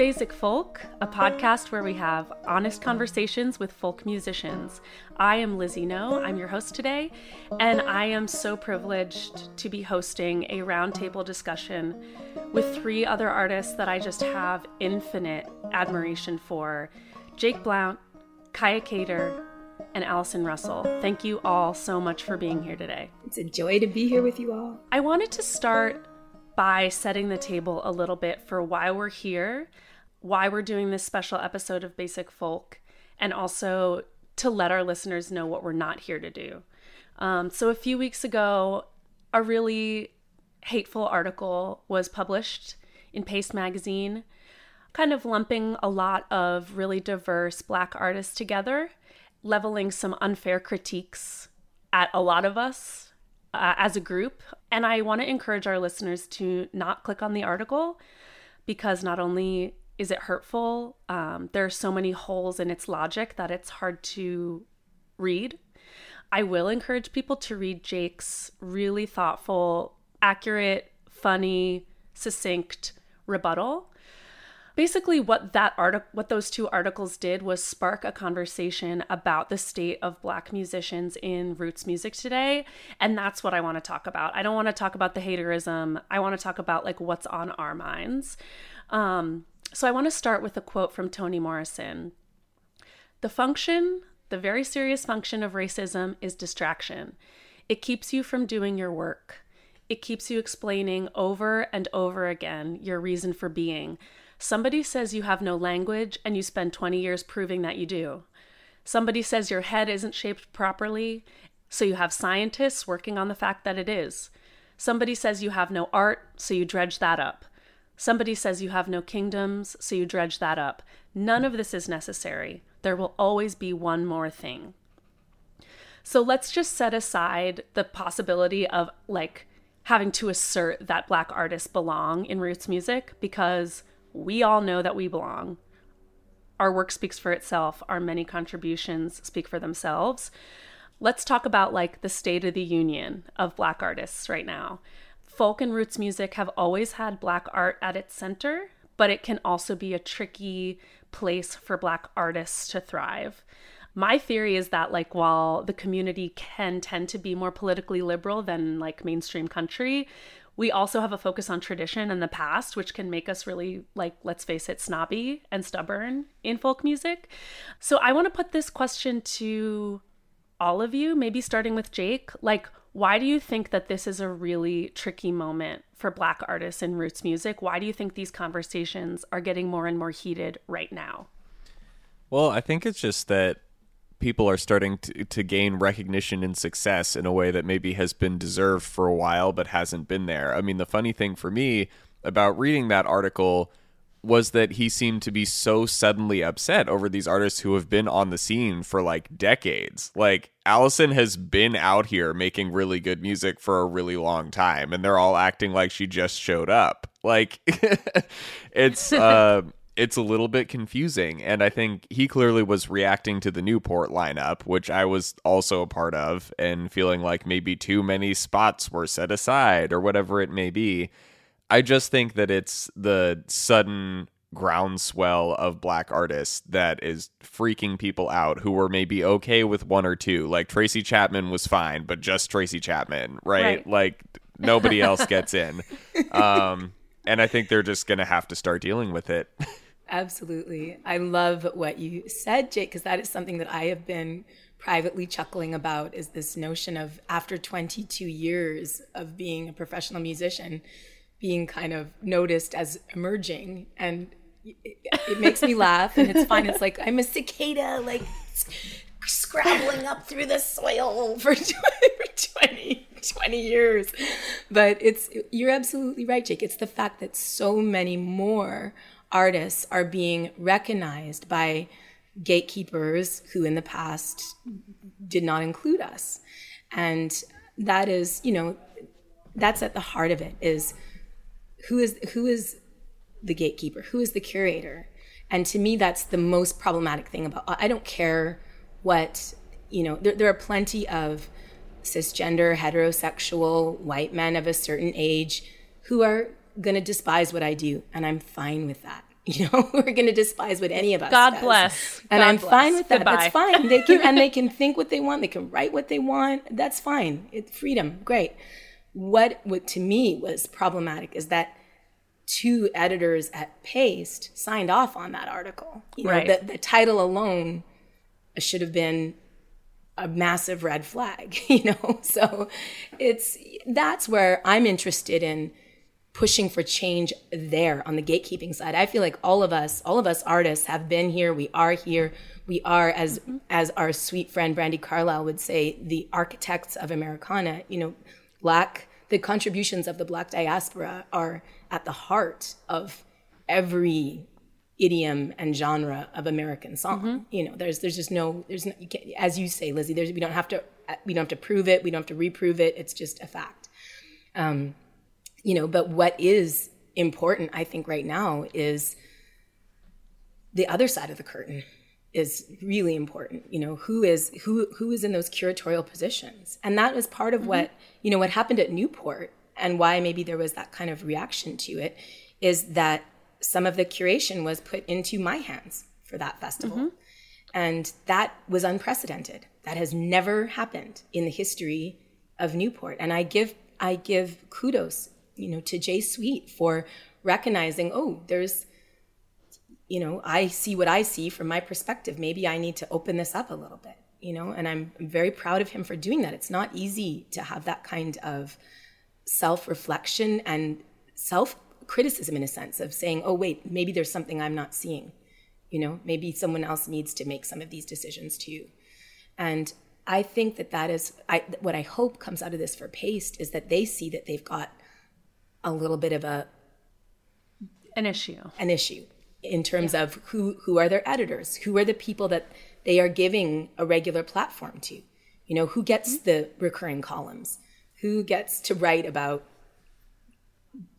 Basic Folk, a podcast where we have honest conversations with folk musicians. I am Lizzie No, I'm your host today, and I am so privileged to be hosting a roundtable discussion with three other artists that I just have infinite admiration for Jake Blount, Kaia Kater, and Allison Russell. Thank you all so much for being here today. It's a joy to be here with you all. I wanted to start by setting the table a little bit for why we're here, why we're doing this special episode of Basic Folk, and also to let our listeners know what we're not here to do. Um, so, a few weeks ago, a really hateful article was published in Paste Magazine, kind of lumping a lot of really diverse Black artists together, leveling some unfair critiques at a lot of us uh, as a group. And I want to encourage our listeners to not click on the article because not only is it hurtful, um, there are so many holes in its logic that it's hard to read. I will encourage people to read Jake's really thoughtful, accurate, funny, succinct rebuttal. Basically what that article what those two articles did was spark a conversation about the state of black musicians in roots music today and that's what i want to talk about. I don't want to talk about the haterism. I want to talk about like what's on our minds. Um, so i want to start with a quote from toni morrison the function the very serious function of racism is distraction it keeps you from doing your work it keeps you explaining over and over again your reason for being Somebody says you have no language and you spend 20 years proving that you do. Somebody says your head isn't shaped properly, so you have scientists working on the fact that it is. Somebody says you have no art, so you dredge that up. Somebody says you have no kingdoms, so you dredge that up. None of this is necessary. There will always be one more thing. So let's just set aside the possibility of like having to assert that Black artists belong in roots music because we all know that we belong. Our work speaks for itself, our many contributions speak for themselves. Let's talk about like the state of the union of black artists right now. Folk and roots music have always had black art at its center, but it can also be a tricky place for black artists to thrive. My theory is that like while the community can tend to be more politically liberal than like mainstream country, we also have a focus on tradition and the past, which can make us really, like, let's face it, snobby and stubborn in folk music. So I want to put this question to all of you, maybe starting with Jake. Like, why do you think that this is a really tricky moment for Black artists in roots music? Why do you think these conversations are getting more and more heated right now? Well, I think it's just that people are starting to, to gain recognition and success in a way that maybe has been deserved for a while but hasn't been there. I mean, the funny thing for me about reading that article was that he seemed to be so suddenly upset over these artists who have been on the scene for like decades. Like Allison has been out here making really good music for a really long time and they're all acting like she just showed up. Like it's uh it's a little bit confusing. And I think he clearly was reacting to the Newport lineup, which I was also a part of, and feeling like maybe too many spots were set aside or whatever it may be. I just think that it's the sudden groundswell of black artists that is freaking people out who were maybe okay with one or two. Like Tracy Chapman was fine, but just Tracy Chapman, right? right. Like nobody else gets in. Um, and I think they're just going to have to start dealing with it. Absolutely. I love what you said, Jake, because that is something that I have been privately chuckling about is this notion of after 22 years of being a professional musician, being kind of noticed as emerging. And it, it makes me laugh and it's fine. It's like, I'm a cicada, like scrabbling up through the soil for 20, 20 years. But it's, you're absolutely right, Jake. It's the fact that so many more artists are being recognized by gatekeepers who in the past did not include us. And that is, you know, that's at the heart of it is who is who is the gatekeeper? Who is the curator? And to me that's the most problematic thing about I don't care what, you know, there, there are plenty of cisgender, heterosexual, white men of a certain age who are going to despise what I do. And I'm fine with that. You know, we're going to despise what any of us. God does. bless. And God I'm bless. fine with that. Goodbye. That's fine. They can and they can think what they want. They can write what they want. That's fine. It's freedom. Great. What what to me was problematic is that two editors at Paste signed off on that article. You know, Right. the, the title alone should have been a massive red flag, you know? So it's that's where I'm interested in pushing for change there on the gatekeeping side. I feel like all of us, all of us artists have been here, we are here. We are as mm-hmm. as our sweet friend Brandi Carlile would say, the architects of Americana, you know, black the contributions of the black diaspora are at the heart of every idiom and genre of American song. You know, there's there's just no there's no, you can't, as you say, Lizzie. There's we don't have to we don't have to prove it. We don't have to reprove it. It's just a fact. Um, you know, but what is important, I think, right now is the other side of the curtain is really important. You know, who is who who is in those curatorial positions, and that is part of what you know what happened at Newport, and why maybe there was that kind of reaction to it, is that some of the curation was put into my hands for that festival, mm-hmm. and that was unprecedented. That has never happened in the history of Newport, and I give I give kudos, you know, to Jay Sweet for recognizing, oh, there's you know, I see what I see from my perspective. Maybe I need to open this up a little bit, you know, and I'm very proud of him for doing that. It's not easy to have that kind of self reflection and self criticism in a sense of saying, oh, wait, maybe there's something I'm not seeing. You know, maybe someone else needs to make some of these decisions too. And I think that that is I, what I hope comes out of this for Paste is that they see that they've got a little bit of a An issue. an issue in terms of who who are their editors, who are the people that they are giving a regular platform to. You know, who gets the recurring columns? Who gets to write about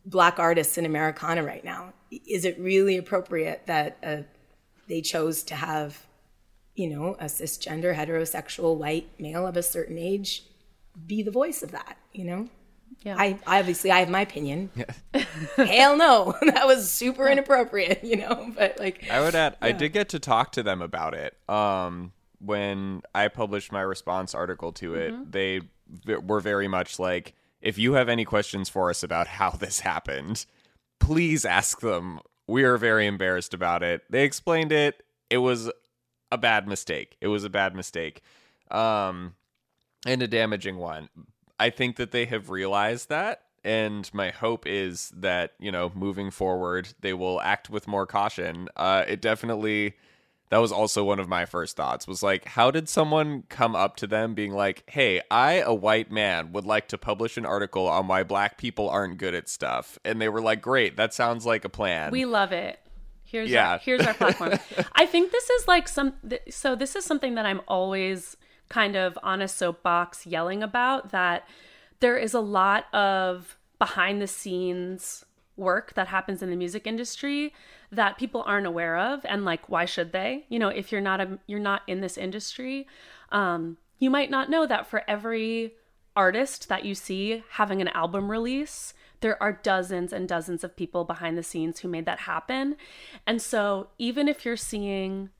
black artists in Americana right now? Is it really appropriate that uh, they chose to have, you know, a cisgender, heterosexual, white male of a certain age be the voice of that? You know, Yeah. I obviously I have my opinion. Hell no, that was super inappropriate, you know. But like, I would add, I did get to talk to them about it. Um, when I published my response article to it, they v- were very much like, if you have any questions for us about how this happened, please ask them. We are very embarrassed about it. They explained it. It was a bad mistake. It was a bad mistake. Um, and a damaging one. I think that they have realized that. And my hope is that, you know, moving forward, they will act with more caution. Uh, it definitely, that was also one of my first thoughts was like, how did someone come up to them being like, hey, I, a white man, would like to publish an article on why black people aren't good at stuff? And they were like, great, that sounds like a plan. We love it. Here's Yeah. our, here's our platform. I think this is like some th- so this is something that I'm always kind of on a soapbox yelling about that there is a lot of behind the scenes work that happens in the music industry that people aren't aware of. And like why should they? You know if you're not a you're not in this industry um you might not know that for every artist that you see having an album release there are dozens and dozens of people behind the scenes who made that happen. And so even if you're seeing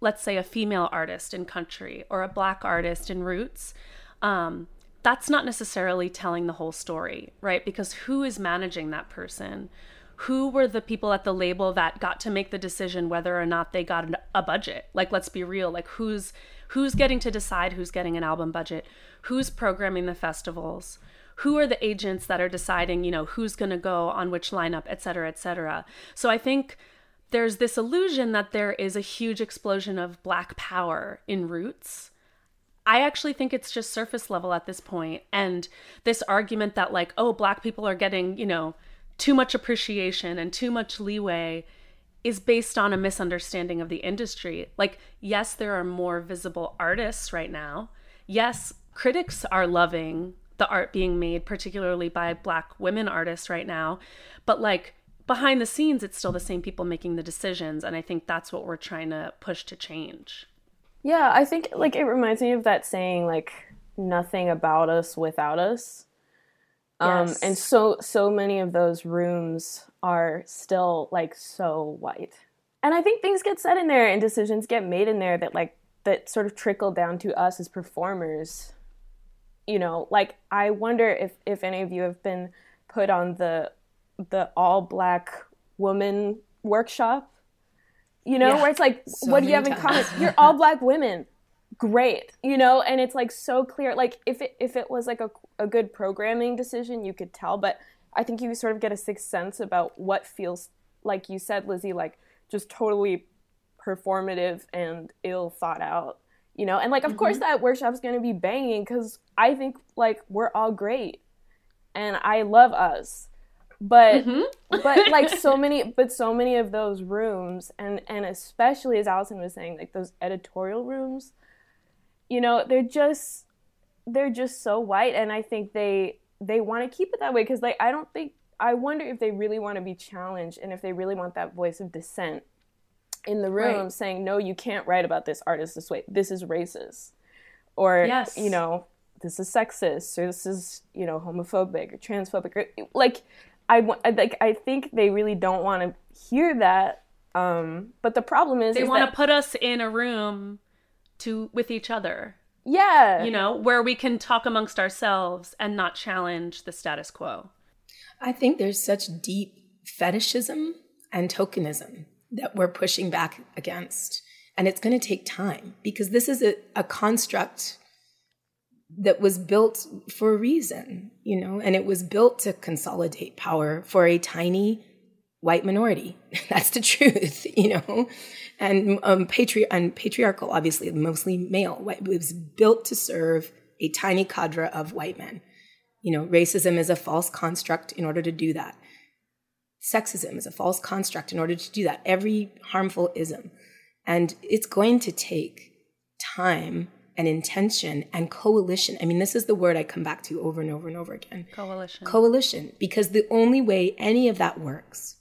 let's say a female artist in country or a black artist in roots um, that's not necessarily telling the whole story right? Because who is managing that person? Who were the people at the label that got to make the decision whether or not they got a budget? Like let's be real like who's who's getting to decide who's getting an album budget? Who's programming the festivals? Who are the agents that are deciding you know who's going to go on which lineup et cetera et cetera? So i think there's this illusion that there is a huge explosion of black power in roots I actually think it's just surface level at this point. And this argument that, like, oh, black people are getting, you know, too much appreciation and too much leeway is based on a misunderstanding of the industry. Like, yes, there are more visible artists right now. Yes, critics are loving the art being made, particularly by black women artists right now. But, like, behind the scenes, it's still the same people making the decisions. And I think that's what we're trying to push to change. Yeah, I think like it reminds me of that saying like nothing about us without us. Um and so so many of those rooms are still like so white. And I think things get said in there and decisions get made in there that like that sort of trickle down to us as performers. You know, like I wonder if if any of you have been put on the the all black woman workshop you know, yeah, where it's like, so what do you have in common? You're all black women. Great, you know, and it's like so clear. Like if it if it was like a a good programming decision, you could tell. But I think you sort of get a sixth sense about what feels like you said, Lizzie, like just totally performative and ill thought out. You know, and like of mm-hmm. course that workshop's gonna be banging because I think like we're all great, and I love us but mm-hmm. but like so many but so many of those rooms and and especially as allison was saying like those editorial rooms you know they're just they're just so white and i think they they want to keep it that way because like i don't think i wonder if they really want to be challenged and if they really want that voice of dissent in the room right. saying no you can't write about this artist this way this is racist or yes. you know this is sexist or this is you know homophobic or transphobic or like I like I think they really don't want to hear that. Um, but the problem is they is want to put us in a room to with each other. Yeah, you know, where we can talk amongst ourselves and not challenge the status quo. I think there's such deep fetishism and tokenism that we're pushing back against. And it's going to take time because this is a, a construct that was built for a reason, you know, and it was built to consolidate power for a tiny white minority. That's the truth, you know, and um, patri- and patriarchal, obviously, mostly male. White, it was built to serve a tiny cadre of white men. You know, racism is a false construct in order to do that. Sexism is a false construct in order to do that. Every harmful ism, and it's going to take time and intention and coalition. I mean, this is the word I come back to over and over and over again. Coalition. Coalition. Because the only way any of that works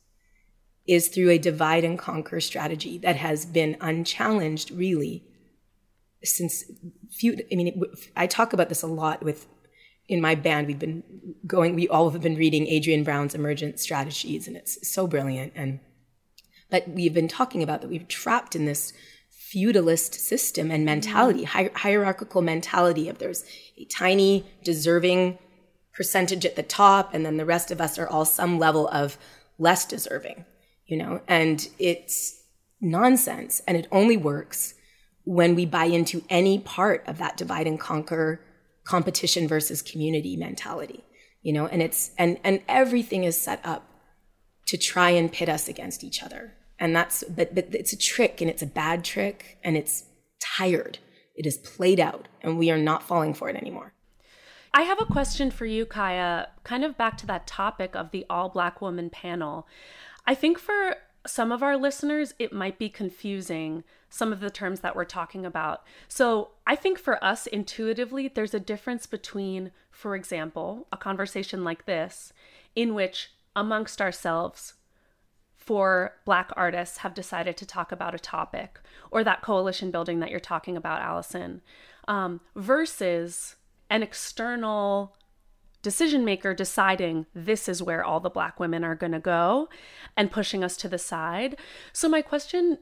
is through a divide and conquer strategy that has been unchallenged, really, since few. I mean, I talk about this a lot with in my band. We've been going. We all have been reading Adrienne Brown's Emergent Strategies, and it's so brilliant. And but we've been talking about that we've trapped in this feudalist system and mentality, mm-hmm. hi- hierarchical mentality of there's a tiny deserving percentage at the top, and then the rest of us are all some level of less deserving, you know, and it's nonsense. And it only works when we buy into any part of that divide and conquer competition versus community mentality, you know, and it's, and, and everything is set up to try and pit us against each other and that's but but it's a trick and it's a bad trick and it's tired. It is played out and we are not falling for it anymore. I have a question for you kaia kind of back to that topic of the all black woman panel. I think for some of our listeners it might be confusing some of the terms that we're talking about. So i think for us intuitively there's a difference between for example a conversation like this in which amongst ourselves for Black artists have decided to talk about a topic or that coalition building that you're talking about, Allison, um, versus an external decision maker deciding this is where all the Black women are going to go and pushing us to the side. So, my question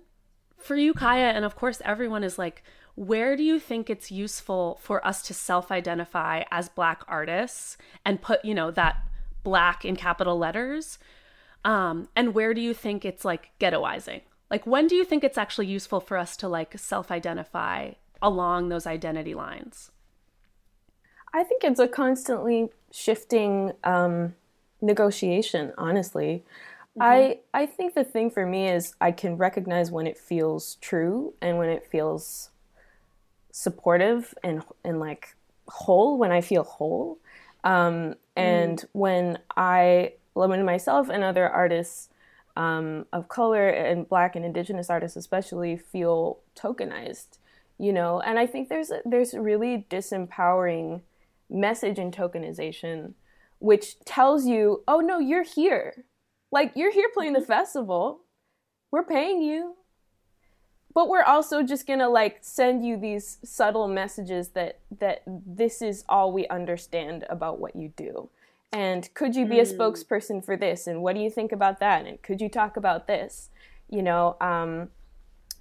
for you, Kaia, and of course, everyone is like, where do you think it's useful for us to self identify as Black artists and put, you know, that Black in capital letters? Um, and where do you think it's like ghettoizing? Like, when do you think it's actually useful for us to like self identify along those identity lines? I think it's a constantly shifting um, negotiation, honestly. Mm-hmm. I I think the thing for me is I can recognize when it feels true and when it feels supportive and and like whole when I feel whole. Um, and mm. when I when myself and other artists um, of color and black and indigenous artists especially feel tokenized you know? And i think there's a, there's a really disempowering message in tokenization which tells you oh no you're here. Like you're here playing the festival. We're paying you. But we're also just gonna like send you these subtle messages that that this is all we understand about what you do and could you be a hmm. spokesperson for this? And what do you think about that? And could you talk about this? You know um,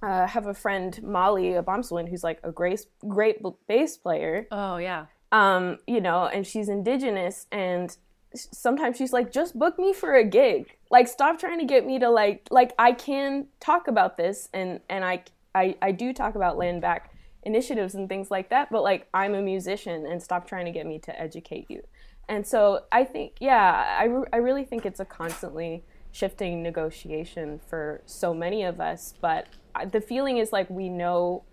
uh, have a friend Mali Obomsawin who's like a great great bass player. Oh yeah. Um, you know and she's indigenous and sometimes she's like just book me for a gig. Like stop trying to get me to like like i can talk about this and and i i, I do talk about land back initiatives and things like that but like i'm a musician and stop trying to get me to educate you and so I think, yeah, I, re- I really think it's a constantly shifting negotiation for so many of us. But the feeling is like we know,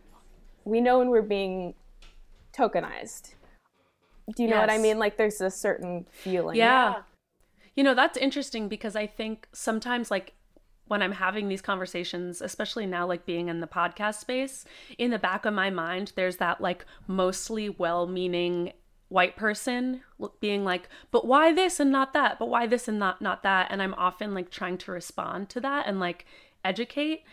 we know when we're being tokenized. Do you yes. know what I mean? Like there's a certain feeling. Yeah. yeah. You know, that's interesting because I think sometimes like when I'm having these conversations, especially now, like being in the podcast space, in the back of my mind, there's that like mostly well meaning white person being like but why this and not that but why this and not not that and i'm often like trying to respond to that and like educate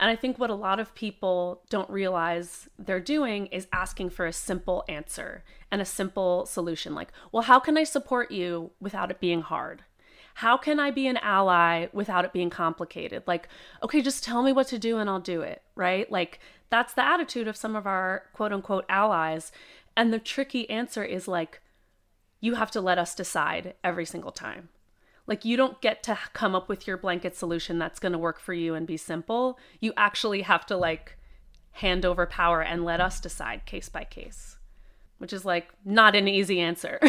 and i think what a lot of people don't realize they're doing is asking for a simple answer and a simple solution like well how can i support you without it being hard how can I be an ally without it being complicated? Like, okay, just tell me what to do and I'll do it, right? Like, that's the attitude of some of our quote unquote allies. And the tricky answer is like, you have to let us decide every single time. Like, you don't get to come up with your blanket solution that's going to work for you and be simple. You actually have to like hand over power and let us decide case by case, which is like not an easy answer.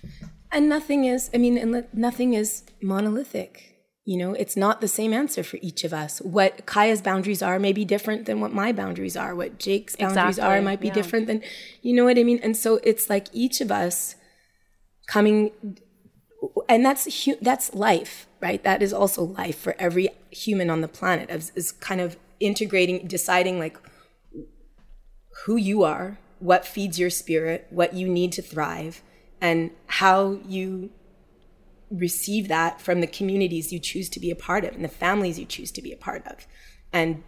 and nothing is, I mean, nothing is monolithic. You know, it's not the same answer for each of us. What Kaia's boundaries are may be different than what my boundaries are. What Jake's boundaries exactly. are might be yeah. different than, you know what I mean? And so it's like each of us coming, and that's that's life, right? That is also life for every human on the planet. Is, is kind of integrating, deciding like who you are, what feeds your spirit, what you need to thrive, and how you receive that from the communities you choose to be a part of and the families you choose to be a part of. And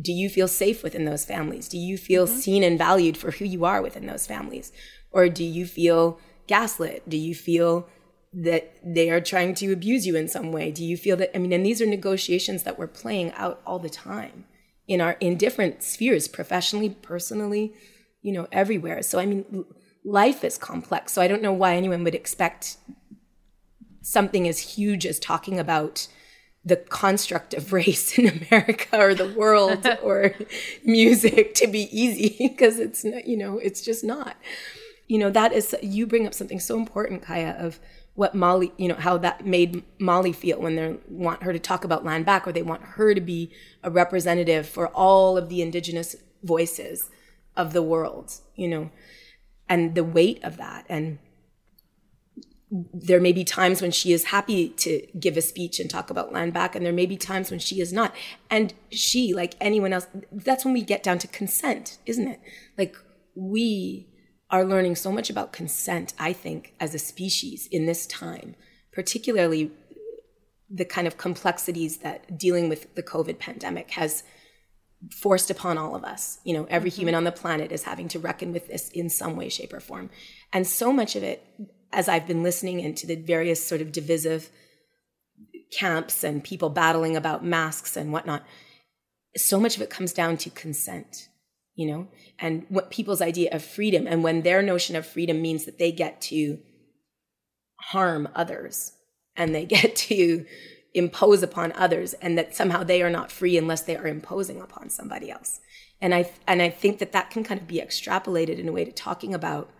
do you feel safe within those families? Do you feel mm-hmm. seen and valued for who you are within those families? Or do you feel gaslit? Do you feel that they are trying to abuse you in some way? Do you feel that I mean and these are negotiations that we're playing out all the time in our in different spheres, professionally, personally, you know, everywhere. So I mean life is complex. So I don't know why anyone would expect something as huge as talking about the construct of race in America or the world or music to be easy because it's not, you know, it's just not. You know, that is, you bring up something so important, Kaia, of what Mali, you know, how that made Mali feel when they want her to talk about land back or they want her to be a representative for all of the indigenous voices of the world, you know, and the weight of that. And there may be times when she is happy to give a speech and talk about land back, and there may be times when she is not. And she, like anyone else, that's when we get down to consent, isn't it? Like we are learning so much about consent, I think, as a species in this time, particularly the kind of complexities that dealing with the COVID pandemic has forced upon all of us. You know, every mm-hmm. human on the planet is having to reckon with this in some way, shape, or form. And so much of it as I've been listening into the various sort of divisive camps and people battling about masks and whatnot, so much of it comes down to consent, you know, and what people's idea of freedom and when their notion of freedom means that they get to harm others and they get to impose upon others and that somehow they are not free unless they are imposing upon somebody else. And I and I think that that can kind of be extrapolated in a way to talking about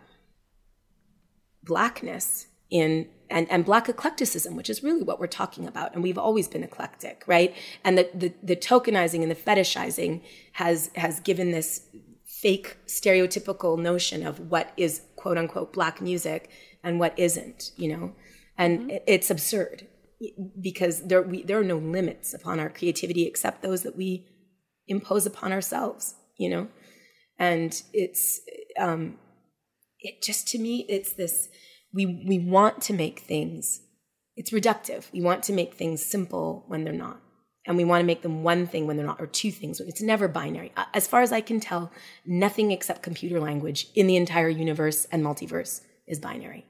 blackness in and, and black eclecticism, which is really what we're talking about. And we've always been eclectic, right? And the, the, the tokenizing and the fetishizing has has given this fake stereotypical notion of what is quote unquote black music and what isn't, you know? And mm-hmm. it's absurd because there we, there are no limits upon our creativity except those that we impose upon ourselves, you know? And it's um it just to me it's this we we want to make things it's reductive. We want to make things simple when they're not. And we want to make them one thing when they're not or two things it's never binary. As far as i can tell nothing except computer language in the entire universe and multiverse is binary.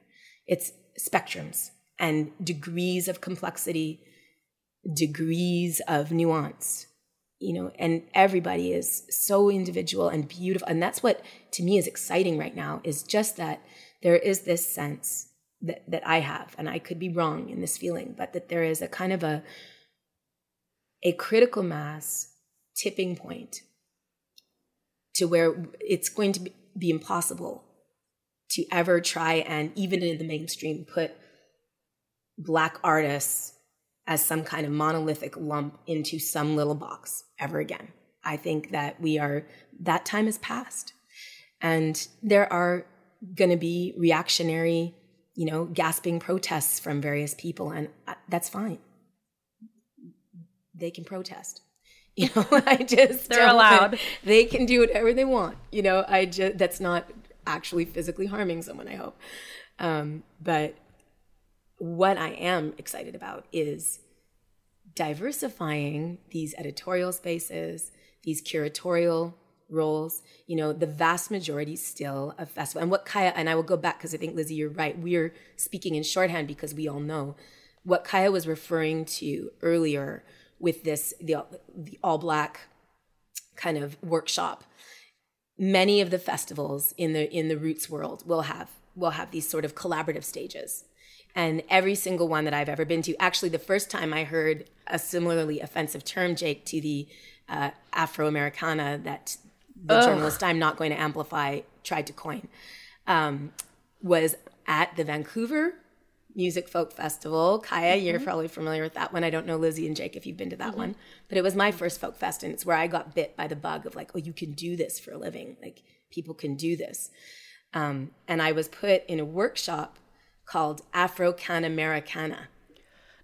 It's spectrums and degrees of complexity degrees of nuance you know and everybody is so individual and beautiful. And that's what to me is exciting right now is just that there is this sense that, that I have, and I could be wrong in this feeling, but that there is a kind of a a critical mass tipping point to where it's going to be impossible to ever try and even in the mainstream put black artists as some kind of monolithic lump into some little box ever again. I think that we are that time has passed. And there are going to be reactionary, you know, gasping protests from various people, and that's fine. They can protest. You know, I just they're allowed. They can do whatever they want. You know, I just that's not actually physically harming someone. I hope, um, but what I am excited about is diversifying these editorial spaces, these curatorial roles, you know, the vast majority still of festival. And what Kaia, and I will go back because I think, Lizzie, you're right. We're speaking in shorthand because we all know what Kaia was referring to earlier with this, the, the all black kind of workshop. Many of the festivals in the in the roots world will have will have these sort of collaborative stages. And every single one that I've ever been to, actually, the first time I heard a similarly offensive term, Jake, to the uh, Afro Americana that the Ugh. journalist I'm not going to amplify tried to coin, um, was at the Vancouver Music Folk Festival. Kaia, mm-hmm. you're probably familiar with that one. I don't know Lizzie and Jake if you've been to that mm-hmm. one, but it was my first folk fest, and it's where I got bit by the bug of like, oh, you can do this for a living. Like people can do this. Um, and I was put in a workshop called Afro Can Americana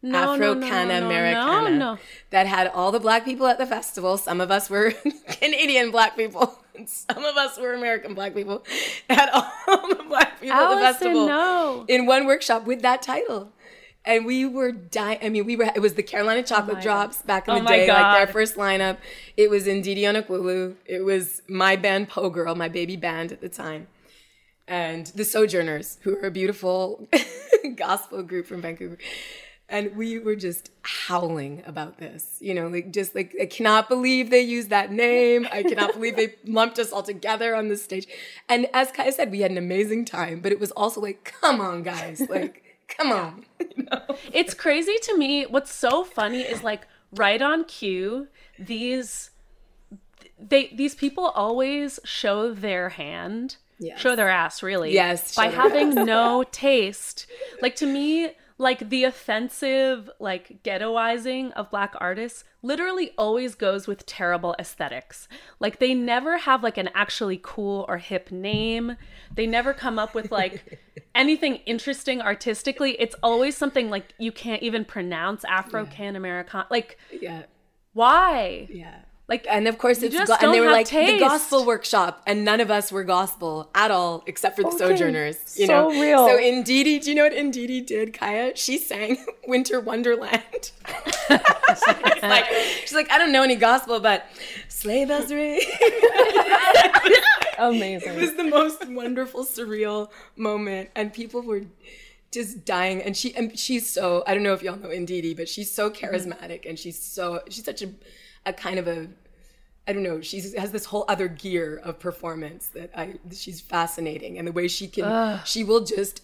no, Afro Cana no, Americana no, that had all the black people at the festival. Some of us were Canadian black people. Some of us were American black people. Had all the black people Allison, at the festival no. in one workshop with that title. And we were dying. I mean, we were. It was the Carolina Chocolate oh Drops God. back in oh the day, God. like their first lineup. It was Ndidi Onukwulu. It was my band, Po Girl, my baby band at the time, and the Sojourners, who are a beautiful gospel group from Vancouver. And we were just howling about this you know like just like i cannot believe they used that name. I cannot believe they lumped us all together on this stage. And as kai said we had an amazing time but it was also like come on guys like come on. You know? it's crazy to me. What's so funny is like right on cue these they these people always show their hand yes. show their ass really. Yes by having no taste. Like to me like the offensive like ghettoizing of black artists literally always goes with terrible aesthetics. Like they never have like an actually cool or hip name. They never come up with like anything interesting artistically. It's always something like you can't even pronounce afro can american like yeah. why? Yeah like, and of course, it's go- and they were like taste. the gospel workshop, and none of us were gospel at all, except for the okay. sojourners. You so know, real. So Ndidi, do you know what Ndidi did, Kaia? She sang Winter Wonderland. she's, like, she's like, I don't know any gospel, but sleigh bells ring. Amazing. It was the most wonderful, surreal moment, and people were just dying and she and she's so I don't know if y'all know Ndidi, but she's so mm-hmm. charismatic and she's so she's such a a kind of a I don't know. She has this whole other gear of performance that I. She's fascinating, and the way she can, Ugh. she will just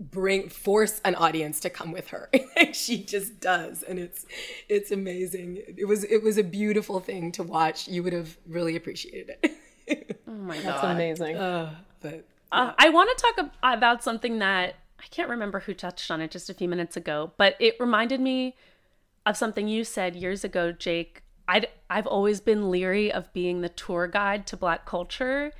bring force an audience to come with her she just does and it's it's amazing it was it was a beautiful thing to watch you would have really appreciated it oh my god that's amazing uh, but uh, i want to talk about something that i can't remember who touched on it just a few minutes ago but it reminded me of something you said years ago jake i I've always been leery of being the tour guide to black culture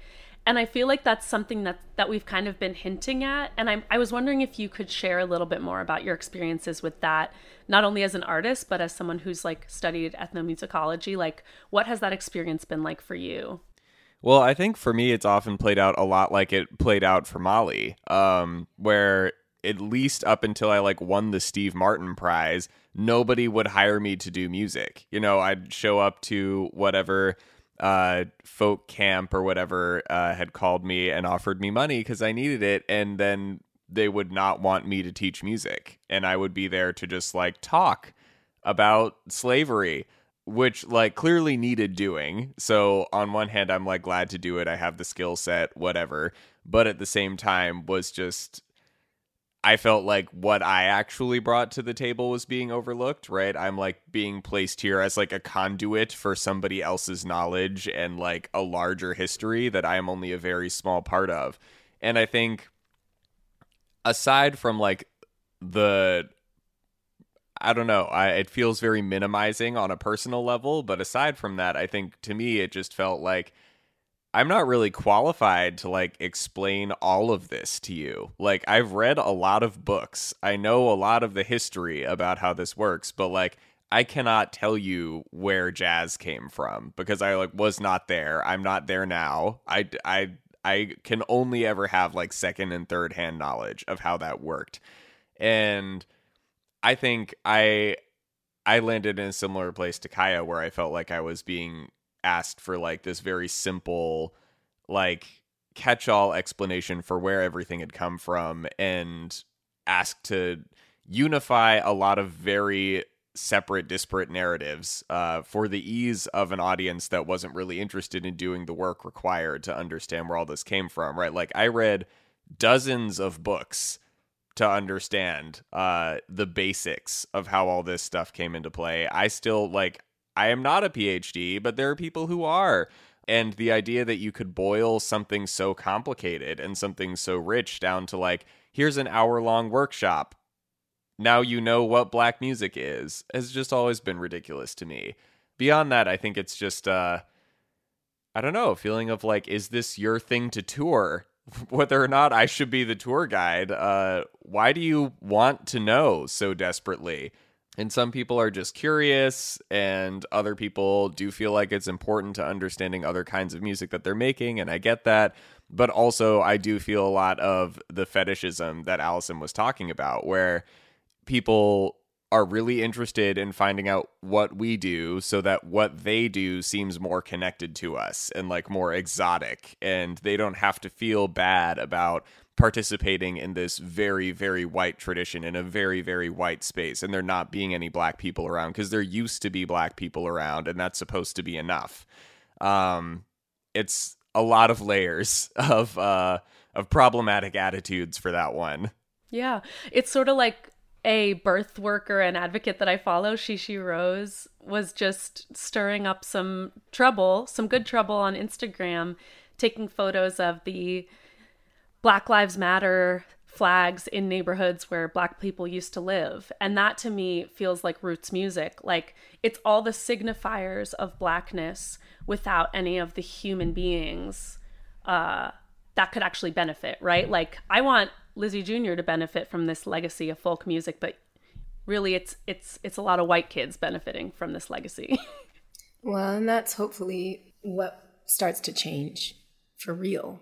and I feel like that's something that that we've kind of been hinting at. And I'm, I was wondering if you could share a little bit more about your experiences with that, not only as an artist but as someone who's like studied ethnomusicology. Like, what has that experience been like for you? Well, I think for me, it's often played out a lot like it played out for Mali, um, where at least up until I like won the Steve Martin Prize, nobody would hire me to do music. You know, I'd show up to whatever uh, folk camp or whatever uh, had called me and offered me money because I needed it, and then they would not want me to teach music, and I would be there to just like talk about slavery which like clearly needed doing. So on one hand I'm like glad to do it. I have the skill set, whatever. But at the same time was just I felt like what I actually brought to the table was being overlooked, right? I'm like being placed here as like a conduit for somebody else's knowledge and like a larger history that I am only a very small part of. And I think aside from like the I don't know, I it feels very minimizing on a personal level, but aside from that, I think to me it just felt like I'm not really qualified to like explain all of this to you. Like I've read a lot of books. I know a lot of the history about how this works, but like I cannot tell you where jazz came from because I like was not there. I'm not there now. I I I can only ever have like second and third hand knowledge of how that worked. And I think I I landed in a similar place to Kaia where I felt like I was being asked for like this very simple like catch-all explanation for where everything had come from and asked to unify a lot of very separate disparate narratives uh, for the ease of an audience that wasn't really interested in doing the work required to understand where all this came from right? Like i read dozens of books to understand uh, the basics of how all this stuff came into play. I still like I am not a PhD, but there are people who are. And the idea that you could boil something so complicated and something so rich down to like, here's an hour long workshop. Now you know what black music is, has just always been ridiculous to me. Beyond that, I think it's just, uh, I don't know, feeling of like, is this your thing to tour? Whether or not I should be the tour guide, uh, why do you want to know so desperately? And some people are just curious, and other people do feel like it's important to understanding other kinds of music that they're making, and I get that. But also, I do feel a lot of the fetishism that Allison was talking about, where people are really interested in finding out what we do so that what they do seems more connected to us and like more exotic and they don't have to feel bad about participating in this very very white tradition in a very very white space and there not being any black people around because there used to be black people around and that's supposed to be enough. Um it's a lot of layers of uh of problematic attitudes for that one. Yeah. It's sort of like a birth worker and advocate that I follow, Shishi Rose, was just stirring up some trouble, some good trouble on Instagram, taking photos of the Black Lives Matter flags in neighborhoods where black people used to live. And that to me feels like roots music. Like it's all the signifiers of blackness without any of the human beings uh, that could actually benefit, right? Like I want Lizzie Jr. to benefit from this legacy of folk music, but really it's it's it's a lot of white kids benefiting from this legacy. well, and that's hopefully what starts to change for real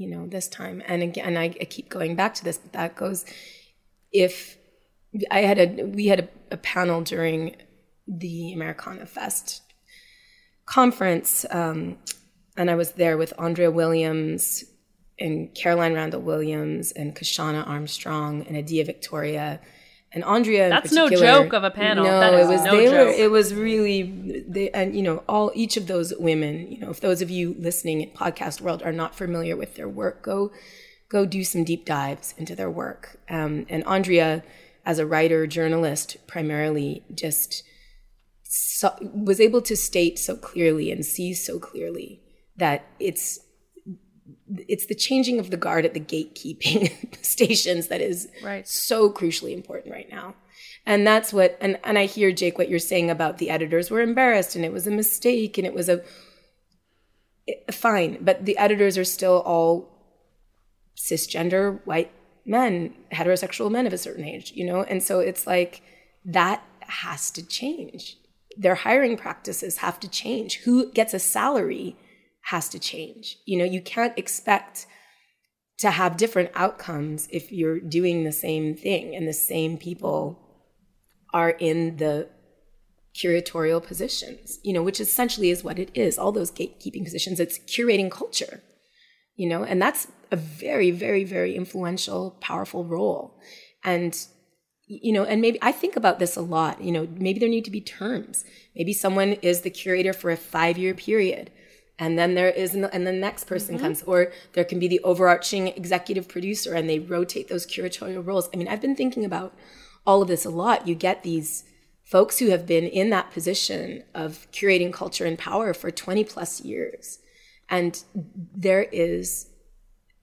you know, this time. And again, I, I keep going back to this, but that goes if I had a we had a, a panel during the Americana Fest conference, um, and I was there with Andrea Williams and Caroline Randall Williams and Kyshona Armstrong and Adia Victoria and Andrea. That's no joke of a panel. No, it was no they joke. were. It was really they and you know all each of those women. You know, if those of you listening in podcast world are not familiar with their work, go go do some deep dives into their work. Um, and Andrea, as a writer, journalist, primarily just so, was able to state so clearly and see so clearly that it's it's the changing of the guard at the gatekeeping stations that is right. so crucially important right now. And that's what and, and I hear Jake what you're saying about the editors were embarrassed and it was a mistake and it was a it, fine, but the editors are still all cisgender white men, heterosexual men of a certain age, you know? And so it's like that has to change. Their hiring practices have to change. Who gets a salary has to change. You know, you can't expect to have different outcomes if you're doing the same thing and the same people are in the curatorial positions, you know, which essentially is what it is. All those gatekeeping positions, it's curating culture, you know, and that's a very, very, very influential, powerful role. And, you know, and maybe I think about this a lot, you know, maybe there need to be terms. Maybe someone is the curator for a five year period. And then there is, and the next person mm-hmm. comes, or there can be the overarching executive producer and they rotate those curatorial roles. I mean, I've been thinking about all of this a lot. You get these folks who have been in that position of curating culture and power for 20 plus years. And there is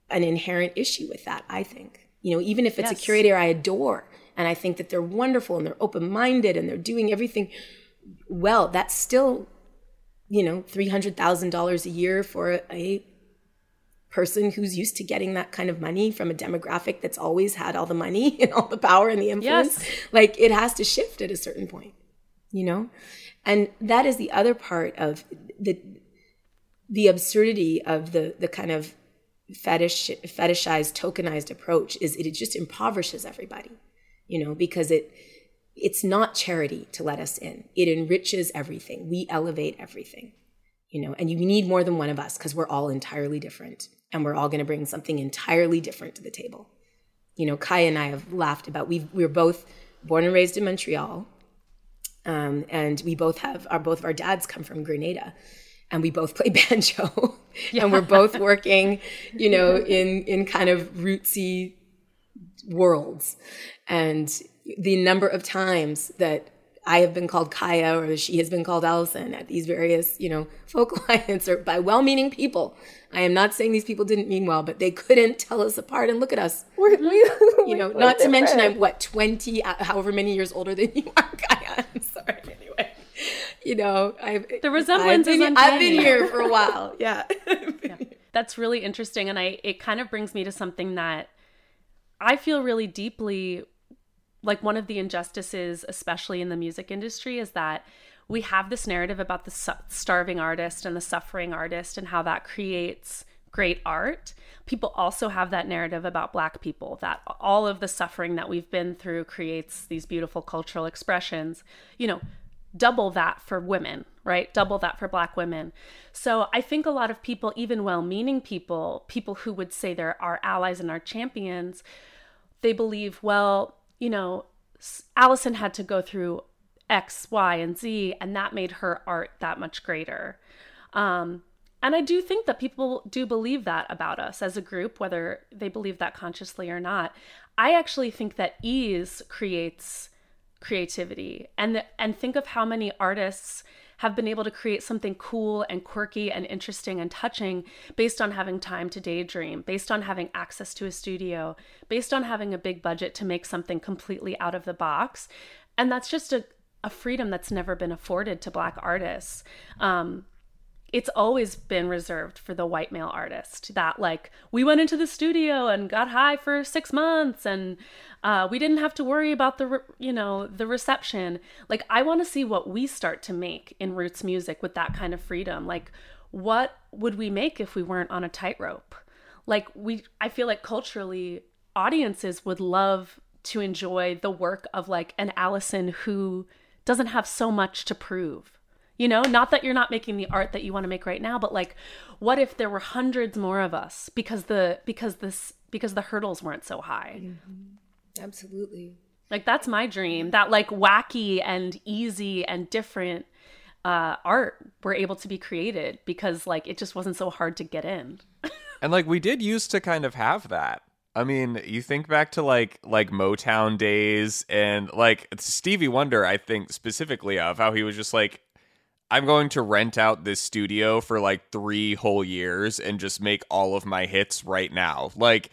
an inherent issue with that, I think. You know, even if it's yes. a curator I adore and I think that they're wonderful and they're open minded and they're doing everything well, that's still, you know, $300,000 a year for a, person who's used to getting that kind of money from a demographic that's always had all the money and all the power and the influence. Yes. Like it has to shift at a certain point, you know? And that is the other part of the the absurdity of the the kind of fetish fetishized tokenized approach is it just impoverishes everybody you know because it it's not charity to let us in. It enriches everything. We elevate everything you know and you need more than one of us because we're all entirely different and we're all going to bring something entirely different to the table. You know kaia and i have laughed about we we are both born and raised in montreal um, and we both have our both of our dads come from grenada and we both play banjo yeah. and we're both working you know in in kind of rootsy worlds. And the number of times that I have been called Kaia or she has been called Allison at these various, you know, folk clients or by well-meaning people. I am not saying these people didn't mean well, but they couldn't tell us apart. And look at us. We're, we, you know, not to mention I'm what 20, uh, however many years older than you are, Kaia. I'm sorry. Anyway, you know, I've the resemblance I've been, I've been here for a while. Yeah. yeah. That's really interesting. And I, it kind of brings me to something that I feel really deeply like one of the injustices, especially in the music industry, is that we have this narrative about the su- starving artist and the suffering artist and how that creates great art. People also have that narrative about Black people that all of the suffering that we've been through creates these beautiful cultural expressions. You know, double that for women, right? Double that for Black women. So I think a lot of people, even well meaning people, people who would say they're our allies and our champions, they believe, well, you know, Allison had to go through X, Y, and Z, and that made her art that much greater. Um, and I do think that people do believe that about us as a group, whether they believe that consciously or not. I actually think that ease creates creativity, and the, and think of how many artists have been able to create something cool and quirky and interesting and touching based on having time to daydream, based on having access to a studio, based on having a big budget to make something completely out of the box. And that's just a, a freedom that's never been afforded to Black artists. Um, it's always been reserved for the white male artist that like we went into the studio and got high for six months and uh, we didn't have to worry about the re- you know the reception. Like i want to see what we start to make in roots music with that kind of freedom. Like what would we make if we weren't on a tightrope? Like we i feel like culturally audiences would love to enjoy the work of like an allison who doesn't have so much to prove you know, not that you're not making the art that you want to make right now, but like what if there were hundreds more of us because the because this because the hurdles weren't so high. Mm-hmm. Absolutely. Like that's my dream. That like wacky and easy and different uh, art were able to be created because like it just wasn't so hard to get in. And like we did used to kind of have that. I mean, you think back to like like Motown days and like Stevie Wonder, I think specifically of how he was just like I'm going to rent out this studio for like 3 whole years and just make all of my hits right now. Like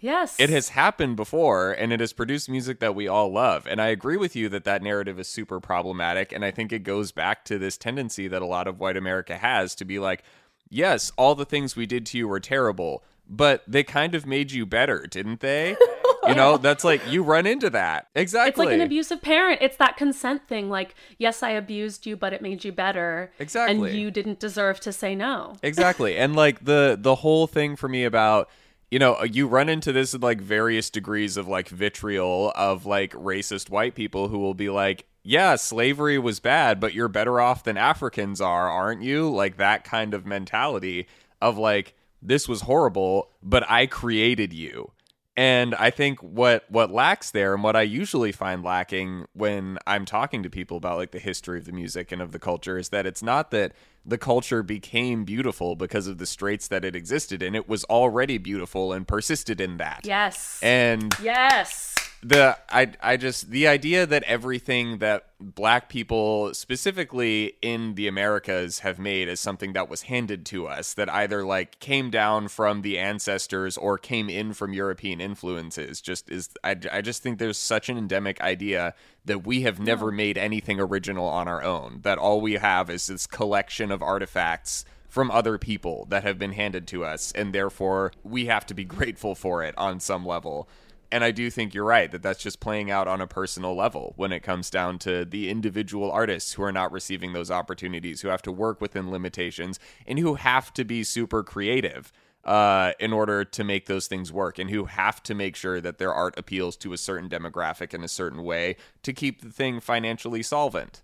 Yes. it has happened before and it has produced music that we all love. And I agree with you that that narrative is super problematic and I think it goes back to this tendency that a lot of white America has to be like, "Yes, all the things we did to you were terrible, but they kind of made you better, didn't they?" You know, that's like you run into that. Exactly. It's like an abusive parent. It's that consent thing. Like, yes, I abused you, but it made you better. Exactly. And you didn't deserve to say no. exactly and like the the whole thing for me about you know you run into this in like various degrees of like vitriol of like racist white people who will be like yeah slavery was bad but you're better off than africans are aren't you like that kind of mentality of like this was horrible but i created you and I think what what lacks there and what I usually find lacking when I'm talking to people about like the history of the music and of the culture is that it's not that the culture became beautiful because of the straits that it existed in. It was already beautiful and persisted in that. Yes. And yes. The I I just the idea that everything that black people specifically in the Americas have made is something that was handed to us that either like came down from the ancestors or came in from European influences just is I, I just think there's such an endemic idea that we have never made anything original on our own that all we have is this collection of artifacts from other people that have been handed to us and therefore we have to be grateful for it on some level and I do think you're right that that's just playing out on a personal level when it comes down to the individual artists who are not receiving those opportunities, who have to work within limitations, and who have to be super creative uh, in order to make those things work, and who have to make sure that their art appeals to a certain demographic in a certain way to keep the thing financially solvent.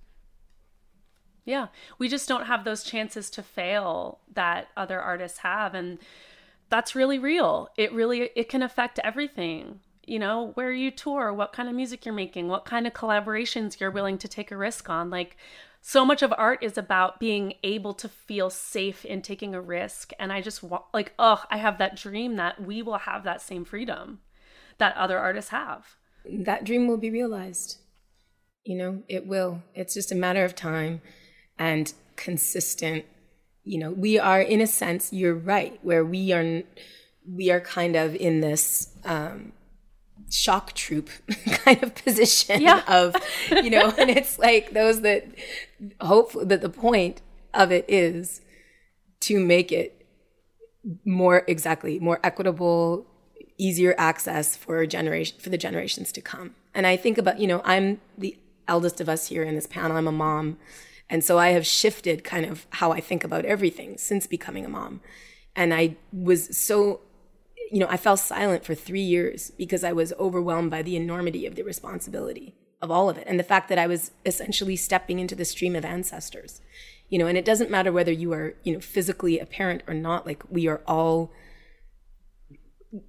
Yeah. We just don't have those chances to fail that other artists have. And that's really real. It really it can affect everything. You know, where you tour, what kind of music you're making, what kind of collaborations you're willing to take a risk on. Like so much of art is about being able to feel safe in taking a risk. And I just want like, oh, I have that dream that we will have that same freedom that other artists have. That dream will be realized. You know, it will. It's just a matter of time and consistent. You know, we are in a sense, you're right, where we are we are kind of in this um shock troop kind of position Yeah. of you know and it's like those that hopefully that the point of it is to make it more exactly more equitable easier access for generation for the generations to come. And i think about you know i'm the eldest of us here in this panel. I'm a mom. And so i have shifted kind of how i think about everything since becoming a mom. And i was so you know i fell silent for 3 years because i was overwhelmed by the enormity of the responsibility of all of it and the fact that i was essentially stepping into the stream of ancestors you know and it doesn't matter whether you are you know physically a parent or not like we are all